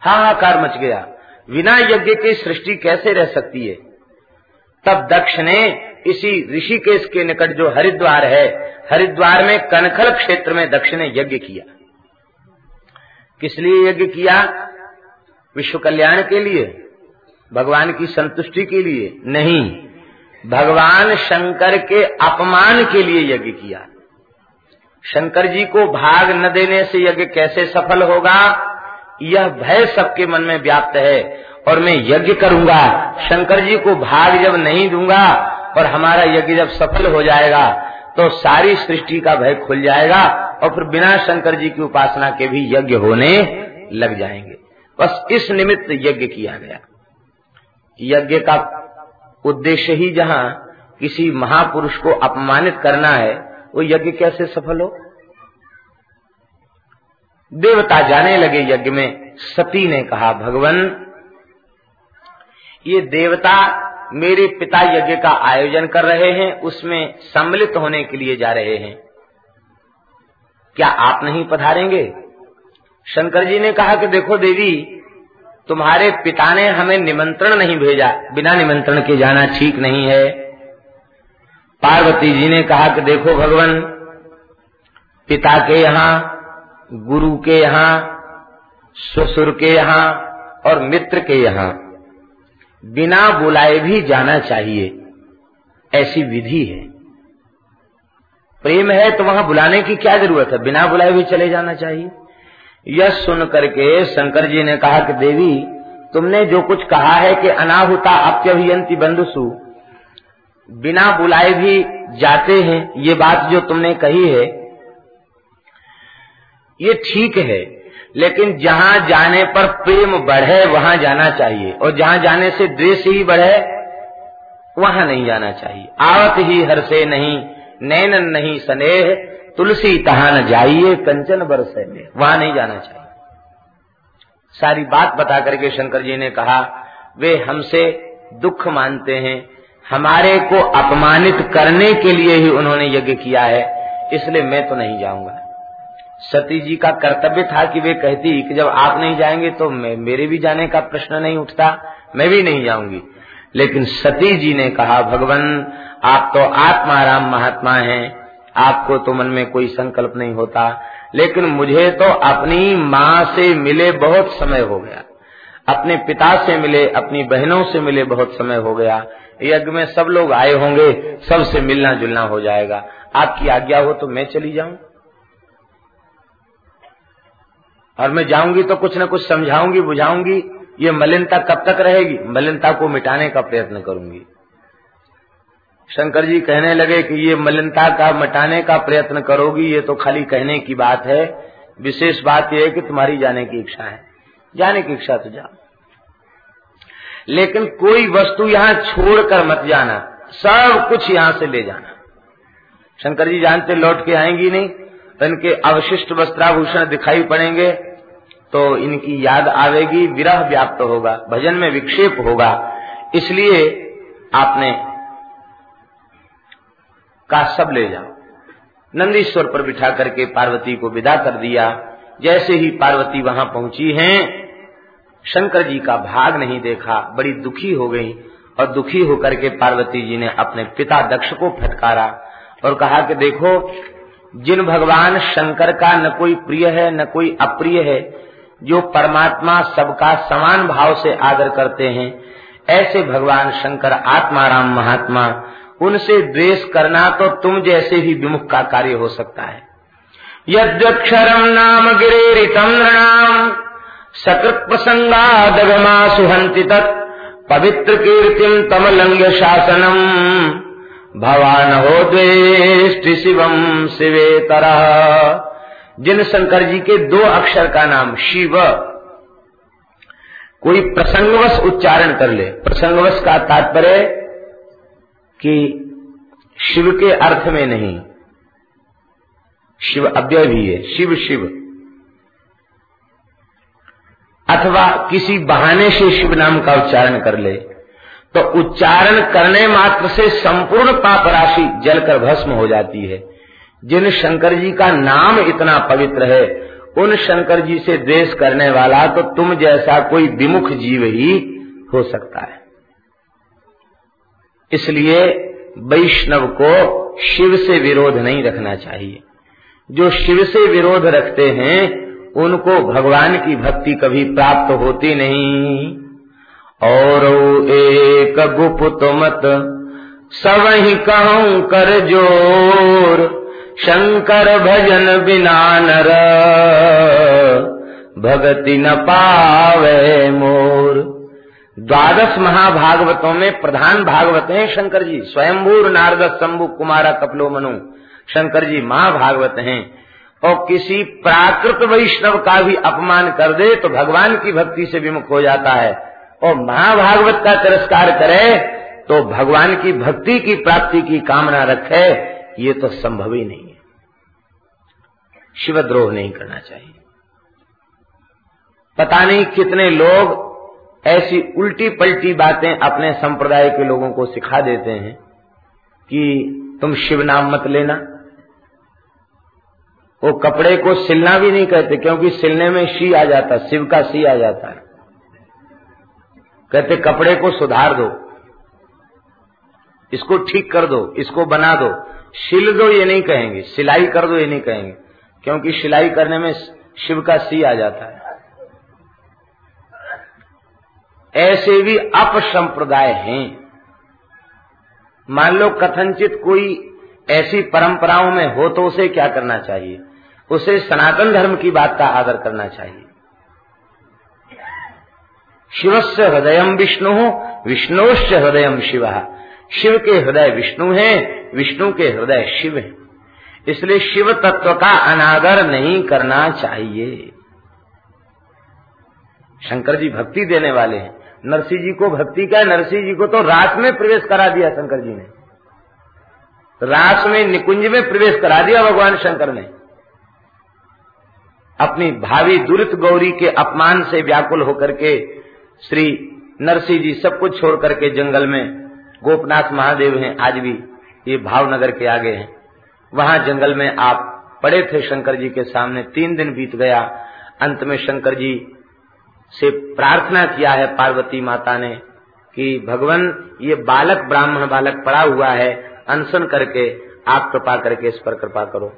हाहाकार मच गया। बिना यज्ञ के सृष्टि कैसे रह सकती है? तब दक्ष ने इसी ऋषिकेश के निकट जो हरिद्वार है, हरिद्वार में कनखल क्षेत्र में दक्ष ने यज्ञ किया। किस लिए यज्ञ किया? विश्व कल्याण के लिए, भगवान की संतुष्टि के लिए नहीं, भगवान शंकर के अपमान के लिए यज्ञ किया। शंकर जी को भाग न देने से यज्ञ कैसे सफल होगा? यह भय सबके मन में व्याप्त है, और मैं यज्ञ करूँगा, शंकर जी को भाग जब नहीं दूँगा, और हमारा यज्ञ जब सफल हो जाएगा तो सारी सृष्टि का भय खुल जाएगा, और फिर बिना शंकर जी की उपासना के भी यज्ञ होने लग जाएँगे। बस इस निमित्त यज्ञ किया गया। यज्ञ का उद्देश्य ही जहाँ किसी महापुरुष को अपमानित करना है, वो यज्ञ कैसे सफल हो? देवता जाने लगे यज्ञ में, सती ने कहा, भगवान, ये देवता मेरे पिता यज्ञ का आयोजन कर रहे हैं, उसमें सम्मिलित होने के लिए जा रहे हैं। क्या आप नहीं पधारेंगे? शंकर जी ने कहा कि देखो देवी, तुम्हारे पिता ने हमें निमंत्रण नहीं भेजा, बिना निमंत्रण के जाना ठीक नहीं है। पार्वती जी ने कहा कि देखो भगवान, पिता के यहाँ, गुरु के यहाँ, ससुर के यहाँ और मित्र के यहाँ, बिना बुलाए भी जाना चाहिए, ऐसी विधि है। प्रेम है तो वहाँ बुलाने की क्या ज़रूरत है? बिना बुलाए भी चले जाना चाहिए। यह सुन करके शंकर जी ने कहा कि देवी, तुमने जो कुछ कहा है कि अनाहुता अप्यभियंती बंधुसु, बिना बुलाए भी जाते हैं, ये बात जो तुमने कही है, ये ठीक है, लेकिन जहाँ जाने पर प्रेम बढ़े, वहाँ जाना चाहिए, और जहाँ जाने से द्वेष ही बढ़े, वहाँ नहीं जाना चाहिए। आवत ही हर से नहीं, नैन नहीं स्नेह तुलसी तहा न जाइए, कंचन बरसे में वहाँ नहीं जाना चाहिए। सारी बात बता करके शंकर जी ने कहा, वे हमसे दुख मानते हैं। हमारे को अपमानित करने के लिए ही उन्होंने यज्ञ किया है, इसलिए मैं तो नहीं जाऊँगा। सती जी का कर्तव्य था कि वे कहती कि जब आप नहीं जाएँगे तो मेरे भी जाने का प्रश्न नहीं उठता, मैं भी नहीं जाऊँगी। लेकिन सती जी ने कहा, भगवान, आप तो आत्माराम महात्मा हैं आपको तो मन में कोई संकल्प नहीं होता। लेकिन मुझे तो अपनी माँ से मिले बहुत समय हो गया। अपने पिता से मिले, अपनी बहनों से मिले बहुत समय हो गया। यज्ञ में सब लोग आए होंगे, सबसे मिलना जुलना हो जाएगा। आपकी आज्ञा हो तो मैं चली जाऊँ। और मैं जाऊँगी तो कुछ न कुछ समझाऊँगी, बुझाऊँगी। ये मलिनता कब तक रहेगी? मलिनता को मिटाने का प्रयत्न करूँगी। शंकर जी कहने लगे कि ये मलिनता का मिटाने का प्रयत्न करोगी, ये तो खाली कहने की बात है। विशेष बात यह है कि तुम्हारी जाने की इच्छा है। जाने की इच्छा तो जाओ। लेकिन कोई वस्तु यहाँ छोड़कर मत जाना। सब कुछ यहाँ से ले जाना। शंकर जी जानते लौट के आएँगी नहीं तो इनके अवशिष्ट वस्त्राभूषण दिखाई पड़ेंगे तो इनकी याद आवेगी, विरह व्याप्त होगा, भजन में विक्षेप होगा। इसलिए आपने का सब ले जाओ नंदीश्वर पर बिठा करके पार्वती को विदा कर दिया। जैसे ही पार्वती वहाँ पहुँची हैं, शंकर जी का भाग नहीं देखा, बड़ी दुखी हो गई और दुखी होकर के पार्वती जी ने अपने पिता दक्ष को फटकारा और कहा कि देखो, जिन भगवान शंकर का न कोई प्रिय है, न कोई अप्रिय है, जो परमात्मा सबका समान भाव से आदर करते हैं, ऐसे भगवान शंकर आत्माराम महात्मा उनसे द्वेष करना तो तुम जैसे ही विमुख का कार्य हो सकता है। यद्यक्षरम नाम गिरेरितम नृणाम सकृत प्रसंगादगमा सुहंति तत् पवित्र कीर्तिम तमलंग शासनम भवान हो द्वेष्टि शिवम शिवे तरह जिन शंकर जी के दो अक्षर का नाम शिव, कोई प्रसंगवश उच्चारण कर ले। प्रसंगवश का तात्पर्य कि शिव के अर्थ में नहीं, शिव अव्यय भी है, शिव शिव। अथवा किसी बहाने से शिव नाम का उच्चारण कर ले तो उच्चारण करने मात्र से संपूर्ण पाप राशि जलकर भस्म हो जाती है। जिन शंकर जी का नाम इतना पवित्र है, उन शंकर जी से द्वेष करने वाला तो तुम जैसा कोई विमुख जीव ही हो सकता है। इसलिए वैष्णव को शिव से विरोध नहीं रखना चाहिए। जो शिव से विरोध रखते हैं, उनको भगवान की भक्ति कभी प्राप्त होती नहीं। और एक गुप्त मत, सब ही कहूँ कर ज़ोर, शंकर भजन बिना नर, भगति न पावे मोर। द्वादश महाभागवतों में प्रधान भागवत हैं शंकर जी स्वयंभूर नारद शंभु कुमारा कपलो मनु। शंकर जी महाभागवत हैं। और किसी प्राकृत वैष्णव का भी अपमान कर दे तो भगवान की भक्ति से विमुख हो जाता है। और महाभागवत का तिरस्कार करे तो भगवान की भक्ति की प्राप्ति की कामना रखे, ये तो संभव ही नहीं है। शिवद्रोह नहीं करना चाहिए। पता नहीं कितने लोग ऐसी उल्टी पलटी बातें अपने संप्रदाय के लोगों को सिखा देते हैं कि तुम शिव नाम मत लेना। वो कपड़े को सिलना भी नहीं कहते, क्योंकि सिलने में शी आ जाता, शिव का सी आ जाता है। कहते, कपड़े को सुधार दो, इसको ठीक कर दो, इसको बना दो। सिल दो ये नहीं कहेंगे, सिलाई कर दो ये नहीं कहेंगे, क्योंकि सिलाई करने में शिव का सी आ जाता है। ऐसे भी अपसंप्रदाय हैं। मान लो कथनचित कोई ऐसी परंपराओं में हो तो उसे क्या करना चाहिए? उसे सनातन धर्म की बात का आदर करना चाहिए। शिवस्य हृदय विष्णु, विष्णुश्च हृदय शिव। शिव के हृदय विष्णु है, विष्णु के हृदय शिव है। इसलिए शिव तत्व का अनादर नहीं करना चाहिए। शंकर जी भक्ति देने वाले हैं। नरसिंह जी को भक्ति का नरसिंह जी को तो रास में प्रवेश करा दिया शंकर जी ने। रास में निकुंज में प्रवेश करा दिया भगवान शंकर ने। अपनी भावी दुरित गौरी के अपमान से व्याकुल होकर के श्री नरसिंह जी सब कुछ छोड़ करके जंगल में गोपनाथ महादेव हैं, आज भी ये भावनगर के आगे हैं। वहाँ जंगल में आप पड़े थे शंकर जी के सामने, तीन दिन बीत गया। अंत में शंकर जी से प्रार्थना किया है पार्वती माता ने कि भगवान, ये बालक, ब्राह्मण बालक पड़ा हुआ है, अनशन करके, आप कृपा करके इस पर कृपा करो।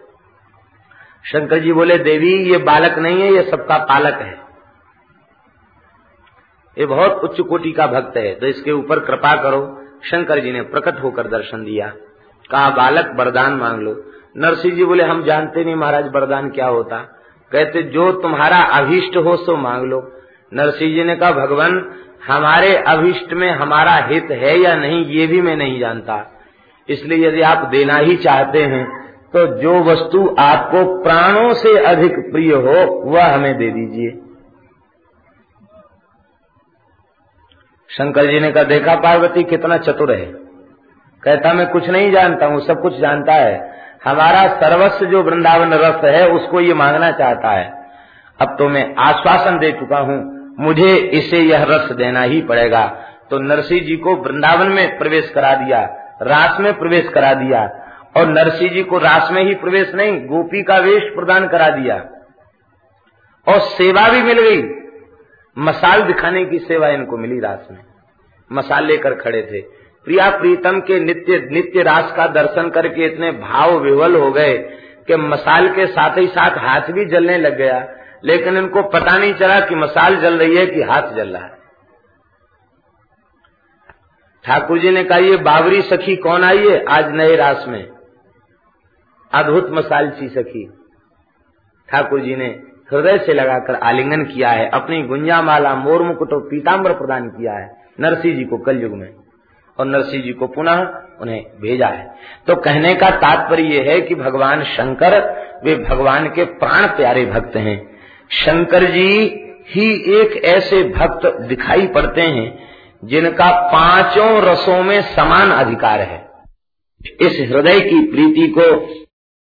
शंकर जी बोले, देवी, ये बालक नहीं है, ये सबका पालक है। ये बहुत उच्च कोटि का भक्त है तो इसके ऊपर कृपा करो। शंकर जी ने प्रकट होकर दर्शन दिया। कहा, बालक, वरदान मांग लो। नरसिंह जी बोले, हम जानते नहीं महाराज, वरदान क्या होता? कहते, जो तुम्हारा अभीष्ट हो, सो मांग लो। नरसिंह जी ने कहा, भगवान, हमारे अभिष्ट में हमारा हित है या नहीं, ये भी मैं नहीं जानता। इसलिए यदि आप देना ही चाहते हैं तो जो वस्तु आपको प्राणों से अधिक प्रिय हो, वह हमें दे दीजिए। शंकर जी ने कहा, देखा पार्वती, कितना चतुर है। कहता, मैं कुछ नहीं जानता हूँ, सब कुछ जानता है। हमारा सर्वस्व जो वृंदावन रस है, उसको ये मांगना चाहता है। अब तो मैं आश्वासन दे चुका हूँ मुझे इसे यह रस देना ही पड़ेगा। तो नरसिंह जी को वृंदावन में प्रवेश करा दिया, रास में प्रवेश करा दिया, और नरसिंह जी को रास में ही प्रवेश नहीं, गोपी का वेश प्रदान करा दिया। और सेवा भी मिल गई। मसाल दिखाने की सेवा इनको मिली रास में। मसाल लेकर खड़े थे। प्रिया प्रीतम के नित्य नित्य रास का दर्शन करके इतने भाव विवल हो गए कि मसाल के साथ ही साथ हाथ भी जलने लग गया। लेकिन इनको पता नहीं चला कि मसाल जल रही है कि हाथ जल रहा है। ठाकुर जी ने कहा, ये बाबरी सखी कौन आई है आज नए रास में? अद्भुत मसाल ची सखी। ठाकुर जी ने हृदय से लगाकर आलिंगन किया है, अपनी गुंजा माला मोर मुकुट और पीताम्बर प्रदान किया है नरसिंह जी को कलयुग में। और नरसिंह जी को पुनः उन्हें भेजा है। तो कहने का तात्पर्य यह है कि भगवान शंकर, वे भगवान के प्राण प्यारे भक्त हैं। शंकर जी ही एक ऐसे भक्त दिखाई पड़ते हैं जिनका पाँचों रसों में समान अधिकार है। इस हृदय की प्रीति को